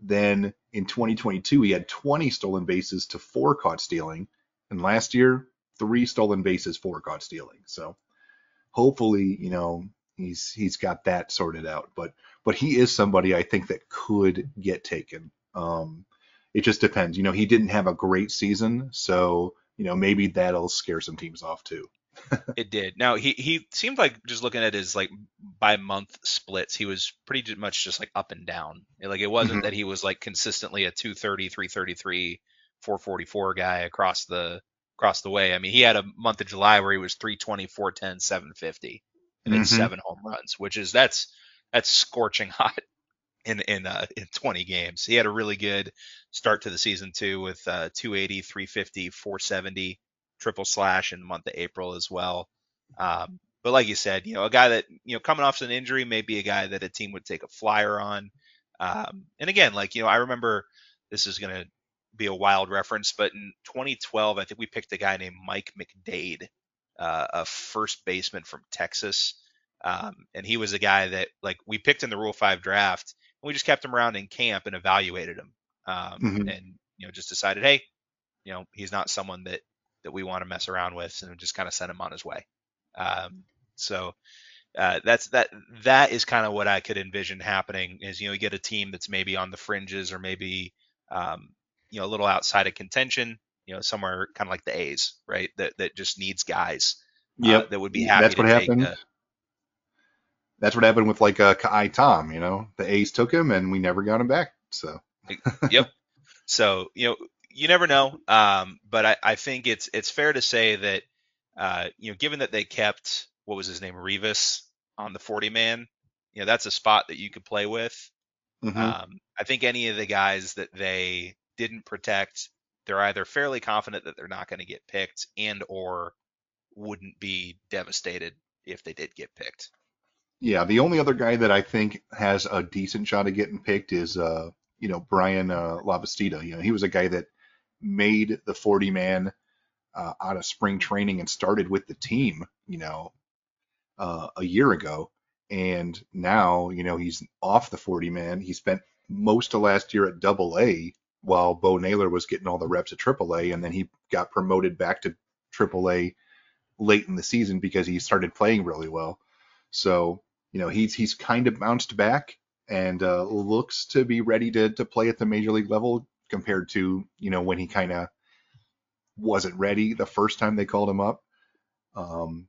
Then in 2022, he had 20 stolen bases to four caught stealing. And last year, three stolen bases, four caught stealing. So hopefully, you know, he's he's got that sorted out. But but he is somebody I think that could get taken. Um, it just depends. You know, he didn't have a great season, so you know maybe that'll scare some teams off too. it did. Now he he seemed like just looking at his like by month splits, he was pretty much just like up and down. Like it wasn't mm-hmm. that he was like consistently a 230, 333, 444 guy across the across the way. I mean, he had a month of July where he was 320, 410, 750, and then mm-hmm. seven home runs, which is that's that's scorching hot in in uh, in 20 games. He had a really good start to the season too, with uh, 280, 350, 470, triple slash in the month of April as well. Um, but like you said, you know, a guy that you know coming off an injury may be a guy that a team would take a flyer on. Um, and again, like you know, I remember this is going to be a wild reference, but in 2012, I think we picked a guy named Mike McDade, uh, a first baseman from Texas. Um, and he was a guy that like we picked in the Rule Five draft, we just kept him around in camp and evaluated him, um, mm-hmm. and you know just decided, hey, you know he's not someone that that we want to mess around with, and just kind of sent him on his way. Um, so uh, that's that that is kind of what I could envision happening is you know you get a team that's maybe on the fringes or maybe um, you know a little outside of contention you know, somewhere kind of like the A's, right? That that just needs guys. uh, that would be happy That's to what take. happened. uh, That's what happened with like uh, Ka'ai Tom. You know, the A's took him and we never got him back. So yep. So you know, you never know. Um, but I, I think it's it's fair to say that uh, you know, given that they kept what was his name, Revis, on the 40 man, you know, that's a spot that you could play with. mhm. Um, I think any of the guys that they didn't protect, they're either fairly confident that they're not going to get picked, and or wouldn't be devastated if they did get picked. Yeah, the only other guy that I think has a decent shot of getting picked is, uh, you know, Bryan uh, Lavastida. You know, he was a guy that made the 40 man uh, out of spring training and started with the team, you know, uh, a year ago. And now, you know, he's off the 40 man. He spent most of last year at double A while Bo Naylor was getting all the reps at triple A. And then he got promoted back to triple A late in the season because he started playing really well. So, you know, he's he's kind of bounced back and uh, looks to be ready to to play at the major league level compared to you know when he kind of wasn't ready the first time they called him up. Um,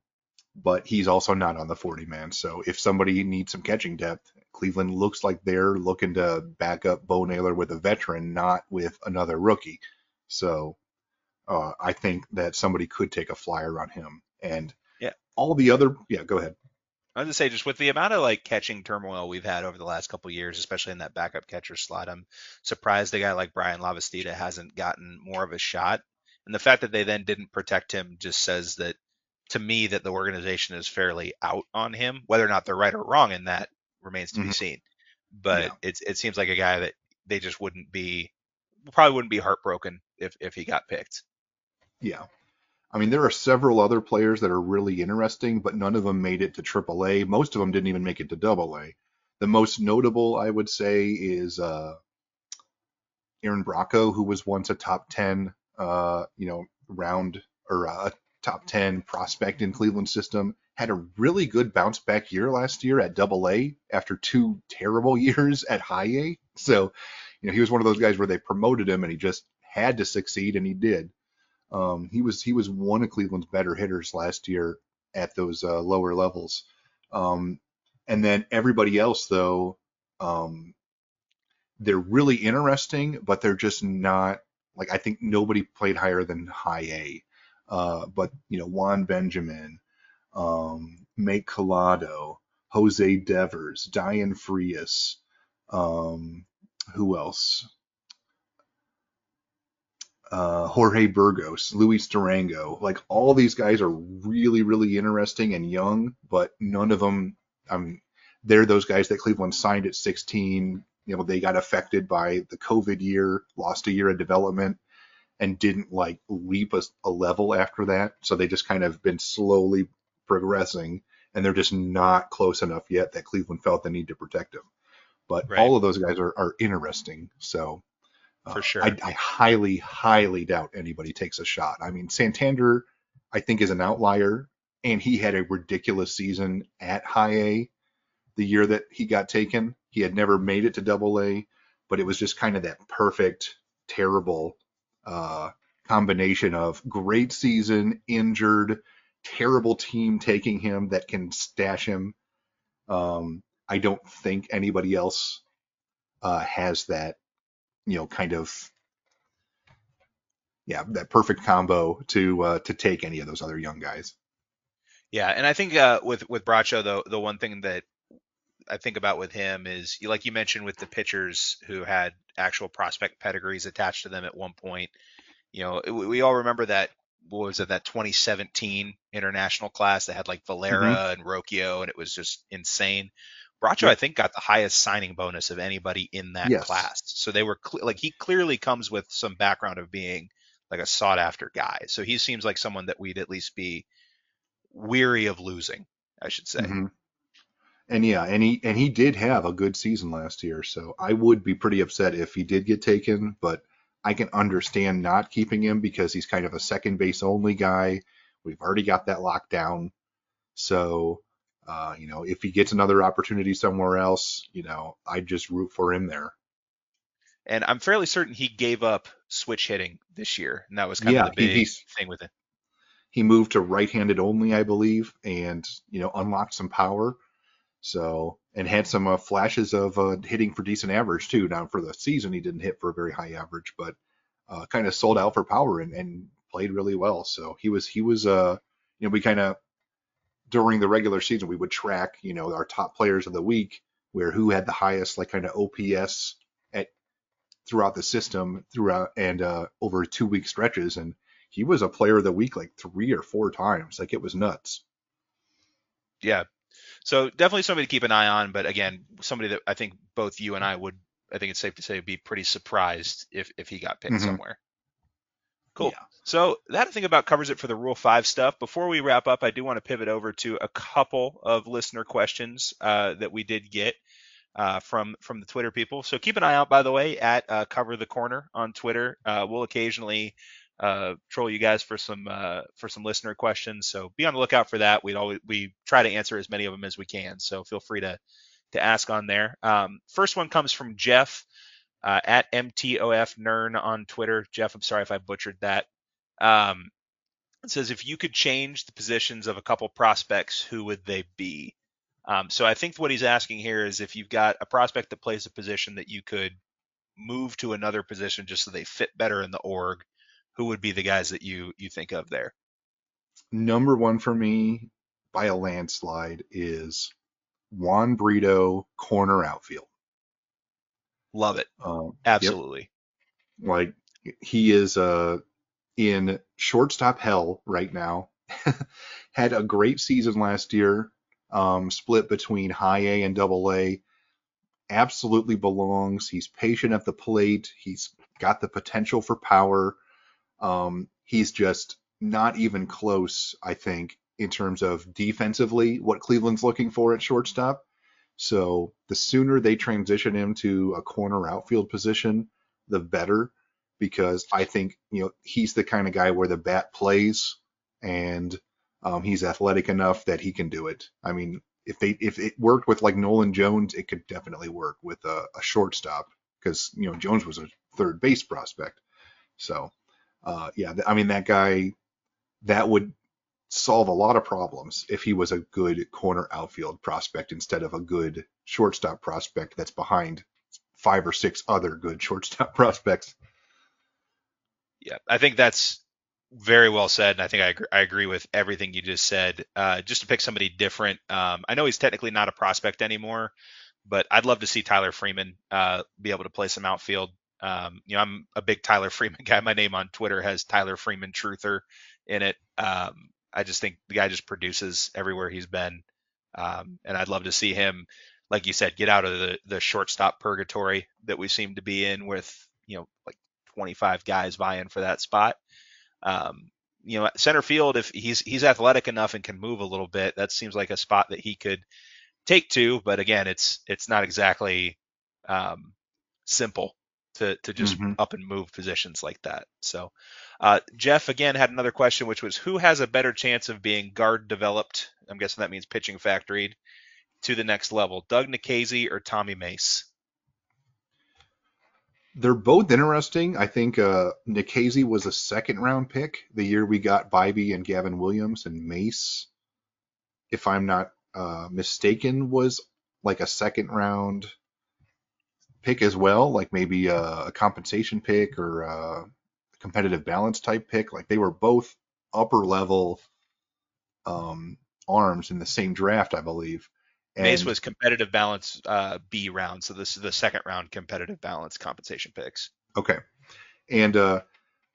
but he's also not on the 40 man. So if somebody needs some catching depth, Cleveland looks like they're looking to back up Bo Naylor with a veteran, not with another rookie. So uh, I think that somebody could take a flyer on him. And Yeah. all the other, yeah, go ahead. I was gonna say, just with the amount of like catching turmoil we've had over the last couple of years, especially in that backup catcher slot, I'm surprised a guy like Bryan Lavastida hasn't gotten more of a shot. And the fact that they then didn't protect him just says that to me that the organization is fairly out on him. Whether or not they're right or wrong in that remains to be Mhm. seen. But Yeah. it's it seems like a guy that they just wouldn't be probably wouldn't be heartbroken if if he got picked. Yeah. I mean, there are several other players that are really interesting, but none of them made it to AAA. Most of them didn't even make it to AA. The most notable, I would say, is uh, Aaron Bracho, who was once a top 10, uh, you know, round or a top 10 prospect in Cleveland system. Had a really good bounce back year last year at AA after two terrible years at high A. So, you know, he was one of those guys where they promoted him and he just had to succeed, and he did. Um, he was he was one of Cleveland's better hitters last year at those uh, lower levels. Um, and then everybody else, though, um, they're really interesting, but they're just not like I think nobody played higher than high A. Uh, but you know Juan Benjamin, um, Mike Collado, Jose Devers, Dayan Frias, um, who else? Uh, Jorge Burgos, Luis Durango, like all these guys are really, really interesting and young, but none of them, I mean, they're those guys that Cleveland signed at 16. You know, they got affected by the COVID year, lost a year of development, and didn't like leap a, a level after that. So they just kind of been slowly progressing, and they're just not close enough yet that Cleveland felt the need to protect them. But Right. all of those guys are, are interesting. So For uh, sure. I, I highly, highly doubt anybody takes a shot. I mean, Santander, I think, is an outlier, and he had a ridiculous season at high A the year that he got taken. He had never made it to double A, but it was just kind of that perfect, terrible uh, combination of great season, injured, terrible team taking him that can stash him. Um, I don't think anybody else uh, has that you know, kind of, yeah, that perfect combo to uh, to take any of those other young guys. Yeah, and I think uh, with with Bracho though, the one thing that I think about with him is like you mentioned with the pitchers who had actual prospect pedigrees attached to them at one point. You know, we, we all remember that what was it that 2017 international class that had like Valera and Rocchio, and it was just insane. Bracho. I think, got the highest signing bonus of anybody in that Yes. class. So they were cle like he clearly comes with some background of being like a sought after guy. So he seems like someone that we'd at least be weary of losing, I should say. Mhm. And yeah, and he and he did have a good season last year, so I would be pretty upset if he did get taken, but I can understand not keeping him because he's kind of a second base only guy. We've already got that locked down. So, uh, you know, if he gets another opportunity somewhere else, you know, I'd just root for him there. and I'm fairly certain he gave up switch hitting this year, and that was kind Yeah, of the big he thing with it. he moved to right-handed only, I believe, and you know unlocked some power. So and had some uh, flashes of uh, hitting for decent average too. Now for the season, he didn't hit for a very high average, but uh, kind of sold out for power and, and played really well. So he was he was uh you know we kind of during the regular season we would track you know our top players of the week where who had the highest like kind of OPS at throughout the system throughout and uh, over two week stretches and he was a player of the week like three or four times like it was nuts. Yeah. So definitely somebody to keep an eye on, but again, somebody that I think both you and I would, I think it's safe to say, would be pretty surprised if if he got picked Mhm. somewhere. Cool. Yeah. So that I think about covers it for the Rule Five stuff. Before we wrap up, I do want to pivot over to a couple of listener questions uh, that we did get uh, from from the Twitter people. So keep an eye out, by the way, at uh, Cover the Corner on Twitter. Uh, we'll occasionally uh, troll you guys for some uh, for some listener questions. So be on the lookout for that. We'd always we try to answer as many of them as we can. So feel free to to ask on there. Um, first one comes from Jeff uh, at MTOF Nern on Twitter. Jeff, I'm sorry if I butchered that. Um, it says if you could change the positions of a couple prospects, who would they be? Um, so I think what he's asking here is if you've got a prospect that plays a position that you could move to another position just so they fit better in the org, who would be the guys that you you think of there? Number one for me by a landslide is Juan Brito corner outfield. Love it. Um, yep. Absolutely. Like he is uh in shortstop hell right now. Had a great season last year. Um, split between high A and double A. Absolutely belongs. He's patient at the plate. He's got the potential for power. Um, he's just not even close, I think, in terms of defensively what Cleveland's looking for at shortstop. So the sooner they transition him to a corner outfield position, the better, because I think you know he's the kind of guy where the bat plays, and um, he's athletic enough that he can do it. I mean, if they if it worked with like Nolan Jones, it could definitely work with a, a shortstop because you know Jones was a third base prospect. So uh, yeah, I mean that guy that would solve a lot of problems if he was a good corner outfield prospect instead of a good shortstop prospect that's behind five or six other good shortstop prospects. Yeah, I think that's very well said, and I think I agree, I agree with everything you just said. Uh, just to pick somebody different, um, I know he's technically not a prospect anymore, but I'd love to see Tyler Freeman uh, be able to play some outfield. Um, you know, I'm a big Tyler Freeman guy. My name on Twitter has Tyler Freeman Truther in it. Um, I just think the guy just produces everywhere he's been, um, and I'd love to see him, like you said, get out of the the shortstop purgatory that we seem to be in with you know like 25 guys vying for that spot. Um, you know, center field, if he's he's athletic enough and can move a little bit, that seems like a spot that he could take to. But again, it's it's not exactly um, simple to to just Mhm. up and move positions like that. So, uh, Jeff again had another question, which was who has a better chance of being guard developed? I'm guessing that means pitching factoried to the next level, Doug Nikhazy or Tommy Mace? They're both interesting. I think uh, Nikhazy was a second round pick the year we got Bibee and Gavin Williams and Mace, if I'm not uh, mistaken, was like a second round pick as well, like maybe a, a compensation pick or a competitive balance type pick. Like they were both upper level um, arms in the same draft, I believe. Mace And- was competitive balance uh, B round, so this is the second round competitive balance compensation picks. Okay. And uh,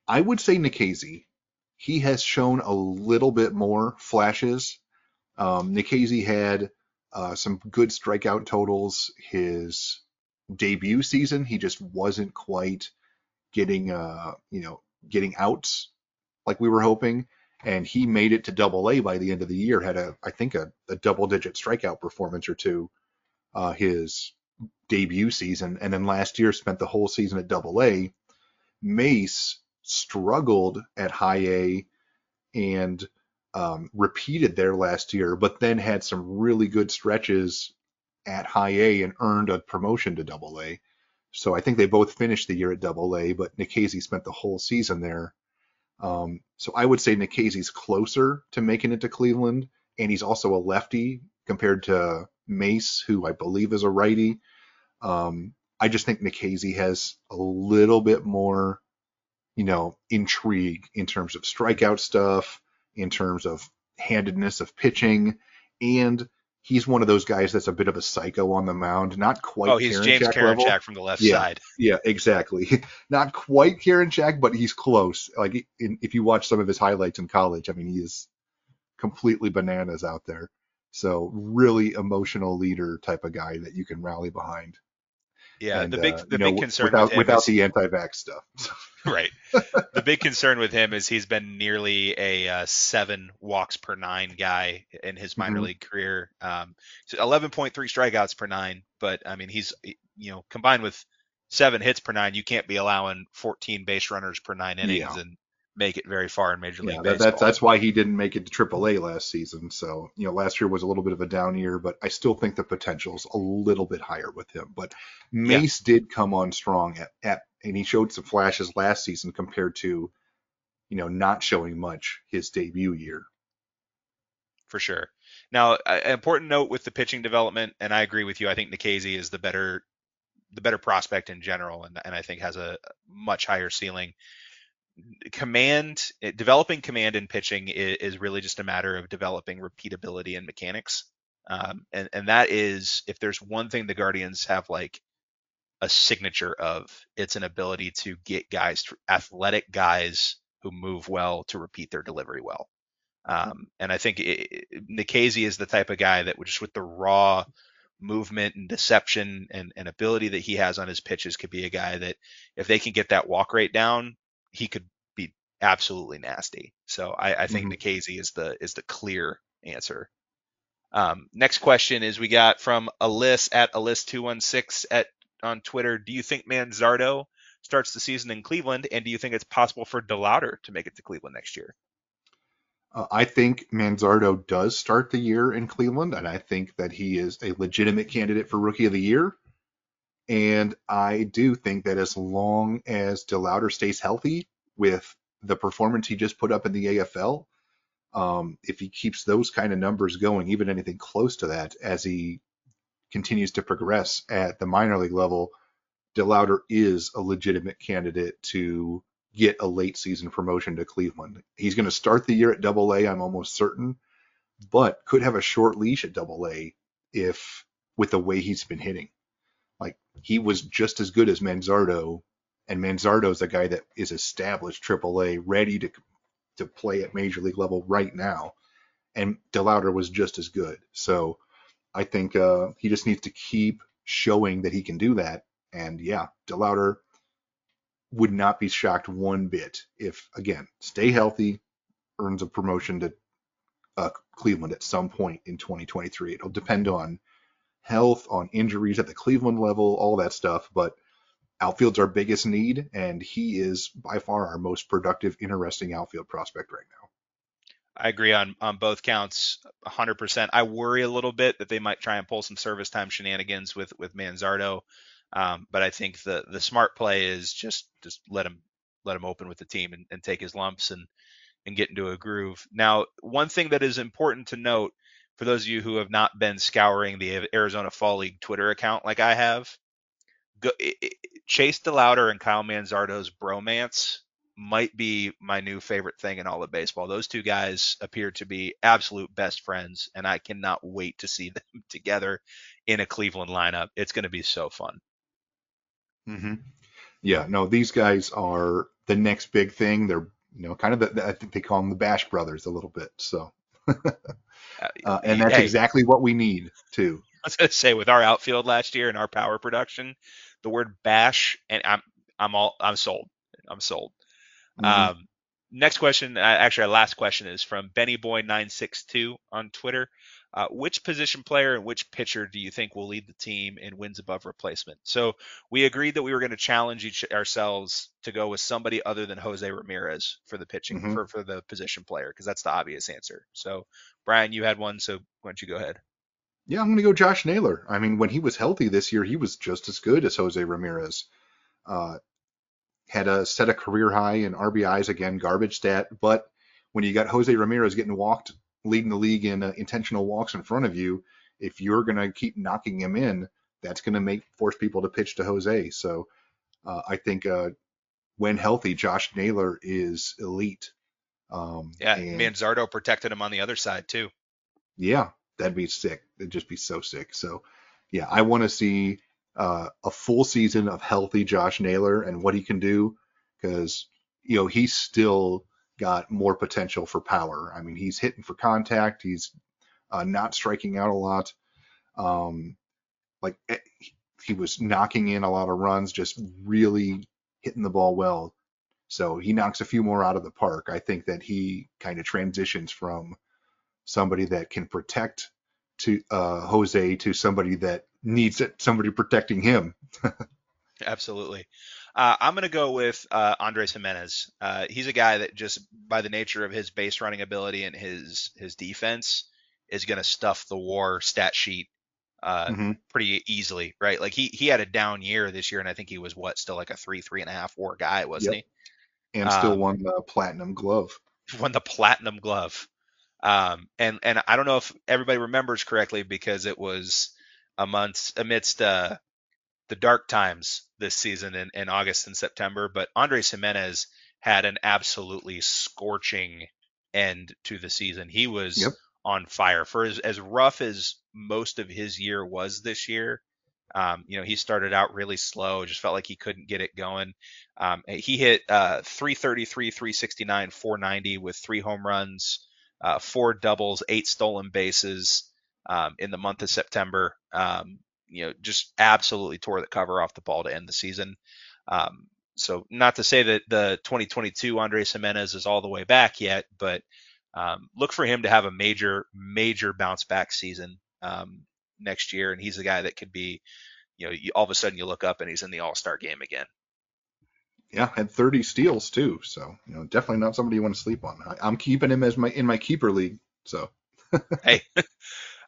I would say Nikhazy, he has shown a little bit more flashes. Um, Nikhazy had uh, some good strikeout totals his debut season. He just wasn't quite getting, uh, you know, getting outs like we were hoping. And he made it to double A by the end of the year, had a, I think, a, a double digit strikeout performance or two uh, his debut season. And then last year spent the whole season at double A. Mace struggled at high A and um, repeated there last year, but then had some really good stretches at high A and earned a promotion to double A. So I think they both finished the year at Double A, but Nikhazy spent the whole season there. Um, so I would say Nikhazy's closer to making it to Cleveland, and he's also a lefty compared to Mace, who I believe is a righty. Um, I just think Nikhazy has a little bit more, you know, intrigue in terms of strikeout stuff, in terms of handedness of pitching, and he's one of those guys that's a bit of a psycho on the mound. Not quite. Oh, he's James Karinchak from the left yeah, side. Yeah, exactly. Not quite Karinchak, but he's close. Like in, if you watch some of his highlights in college, I mean, he is completely bananas out there. So really emotional leader type of guy that you can rally behind. Yeah, and, the big uh, the big know, concern without with without is, the anti-vax stuff. right. The big concern with him is he's been nearly a uh, seven walks per nine guy in his minor Mhm. league career. Um, so 11.3 strikeouts per nine, but I mean he's you know combined with seven hits per nine, you can't be allowing 14 base runners per nine innings Yeah. and make it very far in Major League Yeah, that, Baseball. that's that's why he didn't make it to AAA last season. So you know, last year was a little bit of a down year, but I still think the potential's a little bit higher with him. But Mace did come on strong at, at and he showed some flashes last season compared to, you know, not showing much his debut year. for sure. Now, an important note with the pitching development, and I agree with you. I think Nikhazy is the better, the better prospect in general, and, and I think has a much higher ceiling. Command, eh, developing command in pitching is, is really just a matter of developing repeatability and mechanics. Um, and and that is, if there's one thing the Guardians have like a signature of, it's an ability to get guys, athletic guys who move well, to repeat their delivery well. Um, and I think it, it, Nikhazy is the type of guy that would just with the raw movement and deception and, and ability that he has on his pitches could be a guy that if they can get that walk rate down, he could be absolutely nasty. So I, I think Mhm. Nikhazy is the is the clear answer. Um, next question is we got from Alyss at Alyss216 at on Twitter. Do you think Manzardo starts the season in Cleveland, and do you think it's possible for DeLauter to make it to Cleveland next year? Uh, I think Manzardo does start the year in Cleveland, and I think that he is a legitimate candidate for Rookie of the Year. And I do think that as long as DeLauter stays healthy with the performance he just put up in the AFL, um, if he keeps those kind of numbers going, even anything close to that, as he continues to progress at the minor league level, DeLauter is a legitimate candidate to get a late season promotion to Cleveland. He's going to start the year at Double A, I'm almost certain, but could have a short leash at Double A if with the way he's been hitting. Like he was just as good as Manzardo, and Manzardo's a guy that is established Triple A, ready to to play at major league level right now, and DeLauter was just as good. So I think uh, he just needs to keep showing that he can do that. And yeah, DeLauter would not be shocked one bit if, again, stay healthy, earns a promotion to uh, Cleveland at some point in 2023. It'll depend on health, on injuries at the Cleveland level, all that stuff. But outfield's our biggest need, and he is by far our most productive, interesting outfield prospect right now. I agree on on both counts 100%. I worry a little bit that they might try and pull some service time shenanigans with with Manzardo. Um, but I think the the smart play is just just let him let him open with the team and, and take his lumps and and get into a groove. Now, one thing that is important to note for those of you who have not been scouring the Arizona Fall League Twitter account like I have, go, it, it, Chase DeLauter and Kyle Manzardo's bromance might be my new favorite thing in all of baseball. Those two guys appear to be absolute best friends, and I cannot wait to see them together in a Cleveland lineup. It's going to be so fun. Mm-hmm. Yeah, no, these guys are the next big thing. They're you know kind of the, the I think they call them the Bash Brothers a little bit. So, uh, and that's hey, exactly what we need too. I was going to say with our outfield last year and our power production, the word bash and I'm I'm all I'm sold. I'm sold. Mhm. Um, next question, uh, actually, our last question is from Benny Boy 962 on Twitter. Uh, which position player and which pitcher do you think will lead the team in wins above replacement? So we agreed that we were going to challenge each ourselves to go with somebody other than Jose Ramirez for the pitching Mhm. for, for the position player because that's the obvious answer. So Brian, you had one, so why don't you go ahead? Yeah, I'm going to go Josh Naylor. I mean, when he was healthy this year, he was just as good as Jose Ramirez. Uh, had a set a career high in RBIs again, garbage stat. But when you got Jose Ramirez getting walked, leading the league in uh, intentional walks in front of you, if you're going to keep knocking him in, that's going to make force people to pitch to Jose. So uh, I think uh, when healthy, Josh Naylor is elite. Um, yeah, and Manzardo protected him on the other side too. Yeah, that'd be sick. It'd just be so sick. So yeah, I want to see uh, a full season of healthy Josh Naylor and what he can do because you know he's still got more potential for power. I mean, he's hitting for contact. He's uh, not striking out a lot. Um, like eh, he was knocking in a lot of runs, just really hitting the ball well. So he knocks a few more out of the park. I think that he kind of transitions from somebody that can protect to uh, Jose to somebody that needs it, somebody protecting him. Absolutely. Uh, I'm going to go with uh, Andres Gimenez. Uh, he's a guy that just by the nature of his base running ability and his his defense is going to stuff the WAR stat sheet uh, mm-hmm. pretty easily, right? Like he he had a down year this year, and I think he was what still like a three three and a half WAR guy, wasn't yep. he? And still um, won the platinum glove. Won the platinum glove. Um, and and I don't know if everybody remembers correctly because it was amongst amidst uh, the dark times this season in, in August and September, but Andres Gimenez had an absolutely scorching end to the season. He was yep. on fire for as, as rough as most of his year was this year. Um, you know, he started out really slow, just felt like he couldn't get it going. Um, he hit uh, 333, 369, 490 with three home runs, uh, four doubles, eight stolen bases um, in the month of September. Um, you know, just absolutely tore the cover off the ball to end the season. Um, so not to say that the 2022 Andres Gimenez is all the way back yet, but um, look for him to have a major, major bounce back season um, next year, and he's the guy that could be, you know, you, all of a sudden you look up and he's in the All Star game again. Yeah, had 30 steals too, so you know, definitely not somebody you want to sleep on. I, am keeping him as my in my keeper league, so. hey,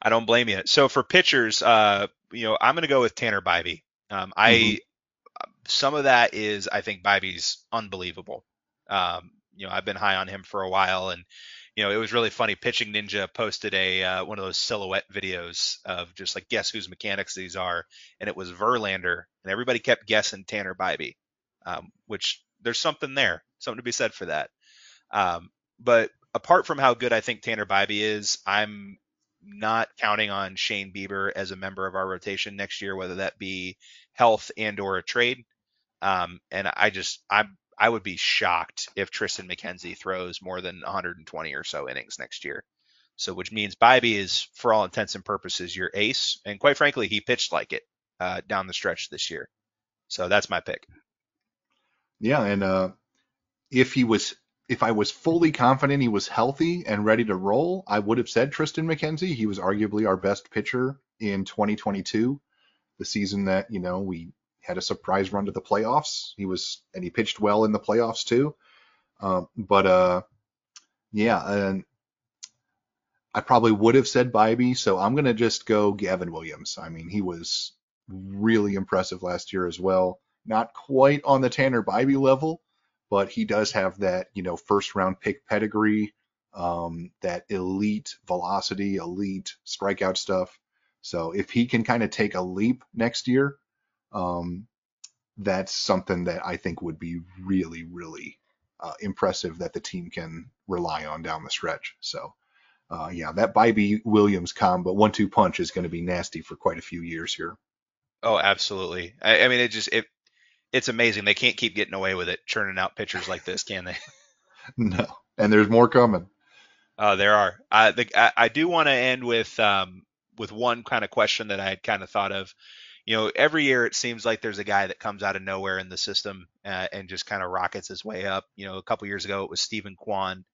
I don't blame you. So for pitchers, uh, you know, I'm going to go with Tanner Bibee. Um, I mm-hmm. some of that is I think Bibee's unbelievable. Um, you know, I've been high on him for a while, and you know, it was really funny. Pitching Ninja posted a uh, one of those silhouette videos of just like guess whose mechanics these are, and it was Verlander, and everybody kept guessing Tanner Bibee, um, which there's something there, something to be said for that. Um, but apart from how good I think Tanner Bibee is, I'm not counting on Shane Bieber as a member of our rotation next year, whether that be health and or a trade. Um, and I just I I would be shocked if Triston McKenzie throws more than 120 or so innings next year. So which means Bibee is, for all intents and purposes, your ace. And quite frankly, he pitched like it uh, down the stretch this year. So that's my pick. Yeah, and uh, if he was if I was fully confident he was healthy and ready to roll, I would have said Triston McKenzie. He was arguably our best pitcher in 2022, the season that, you know, we had a surprise run to the playoffs. He was, and he pitched well in the playoffs too. Um, but, uh, yeah, and I probably would have said Bibee. so I'm going to just go Gavin Williams. I mean, he was really impressive last year as well. Not quite on the Tanner Bibee level, but he does have that, you know, first round pick pedigree, um, that elite velocity, elite strikeout stuff. So if he can kind of take a leap next year, um, that's something that I think would be really, really uh, impressive that the team can rely on down the stretch. So, uh, yeah, that Bibee Williams combo one-two punch is going to be nasty for quite a few years here. Oh, absolutely. I, I mean, it just it it's amazing. They can't keep getting away with it, churning out pitchers like this, can they? no, and there's more coming. Oh, there are. Uh, the, I, I do want to end with um, with one kind of question that I had kind of thought of. You know, every year it seems like there's a guy that comes out of nowhere in the system uh, and just kind of rockets his way up. You know, a couple years ago it was Steven Kwan.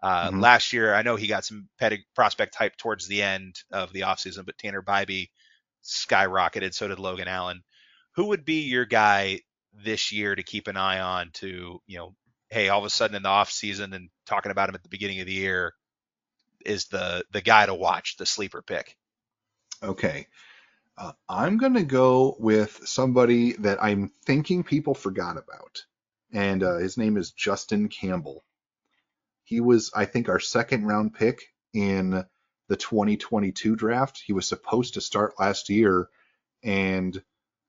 Uh, mm-hmm. Last year, I know he got some pedi- prospect hype towards the end of the offseason, but Tanner Bibee skyrocketed. So did Logan Allen. Who would be your guy this year to keep an eye on to, you know, hey, all of a sudden in the off season and talking about him at the beginning of the year is the the guy to watch, the sleeper pick? Okay. Uh, I'm going to go with somebody that I'm thinking people forgot about. And uh, his name is Justin Campbell. He was, I think, our second round pick in the 2022 draft. He was supposed to start last year and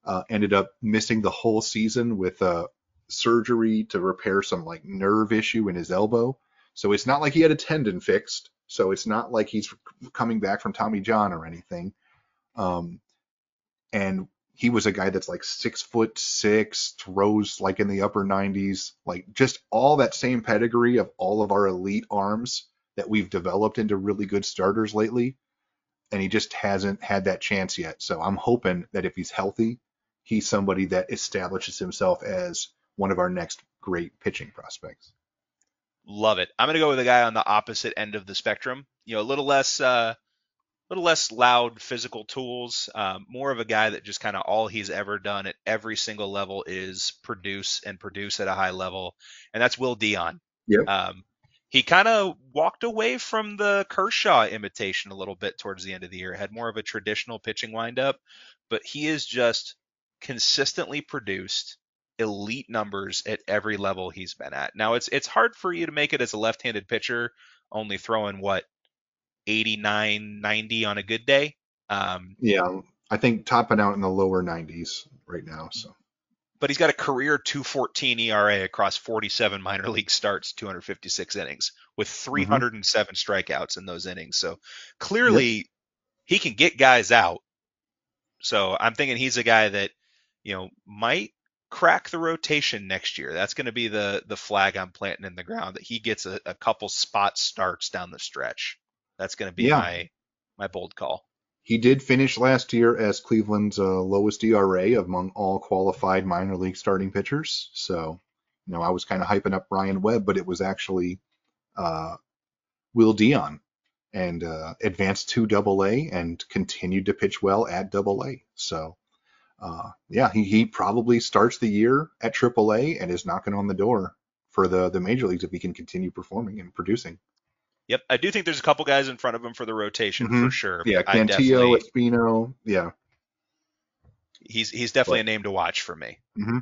uh, ended up missing the whole season with uh, surgery to repair some like nerve issue in his elbow. So it's not like he had a tendon fixed. So it's not like he's coming back from Tommy John or anything. Um, and he was a guy that's like six foot six, throws like in the upper 90s, like just all that same pedigree of all of our elite arms that we've developed into really good starters lately. And he just hasn't had that chance yet. So I'm hoping that if he's healthy, he's somebody that establishes himself as one of our next great pitching prospects. Love it. I'm going to go with a guy on the opposite end of the spectrum. You know, a little less, uh, a little less loud physical tools. Um, more of a guy that just kind of all he's ever done at every single level is produce and produce at a high level, and that's Will Dion. Yeah. Um, he kind of walked away from the Kershaw imitation a little bit towards the end of the year. Had more of a traditional pitching windup, but he is just consistently produced elite numbers at every level he's been at. Now it's it's hard for you to make it as a left-handed pitcher, only throwing what 89, 90 on a good day. Um, yeah, I think topping out in the lower 90s right now. So, but he's got a career 214 ERA across 47 minor league starts, 256 innings, with 307 mm-hmm. strikeouts in those innings. So clearly, yep. he can get guys out. So I'm thinking he's a guy that you know might crack the rotation next year. That's going to be the the flag I'm planting in the ground that he gets a, a couple spot starts down the stretch. That's going to be yeah. my my bold call. He did finish last year as Cleveland's uh, lowest ERA among all qualified minor league starting pitchers. So, you know, I was kind of hyping up Ryan Webb, but it was actually uh, Will Dion and uh, advanced to Double A and continued to pitch well at Double A. So, uh, yeah, he, he probably starts the year at AAA and is knocking on the door for the the major leagues if he can continue performing and producing. Yep, I do think there's a couple guys in front of him for the rotation mm-hmm. for sure. Yeah, Cantillo, Espino, yeah. He's he's definitely a name to watch for me. Mm-hmm.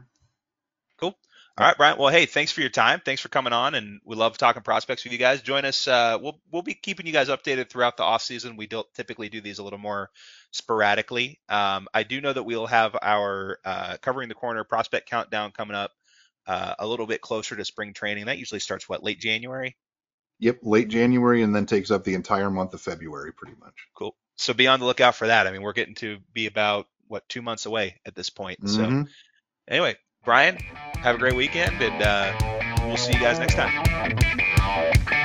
Cool. All right, Brian. Well, hey, thanks for your time. Thanks for coming on, and we love talking prospects with you guys. Join us. Uh, we'll we'll be keeping you guys updated throughout the off season. We don't typically do these a little more sporadically. Um, I do know that we'll have our uh, covering the corner prospect countdown coming up uh, a little bit closer to spring training. That usually starts what late January. Yep, late January, and then takes up the entire month of February, pretty much. Cool. So be on the lookout for that. I mean, we're getting to be about what two months away at this point. Mm-hmm. So anyway, Brian, have a great weekend, and uh, we'll see you guys next time.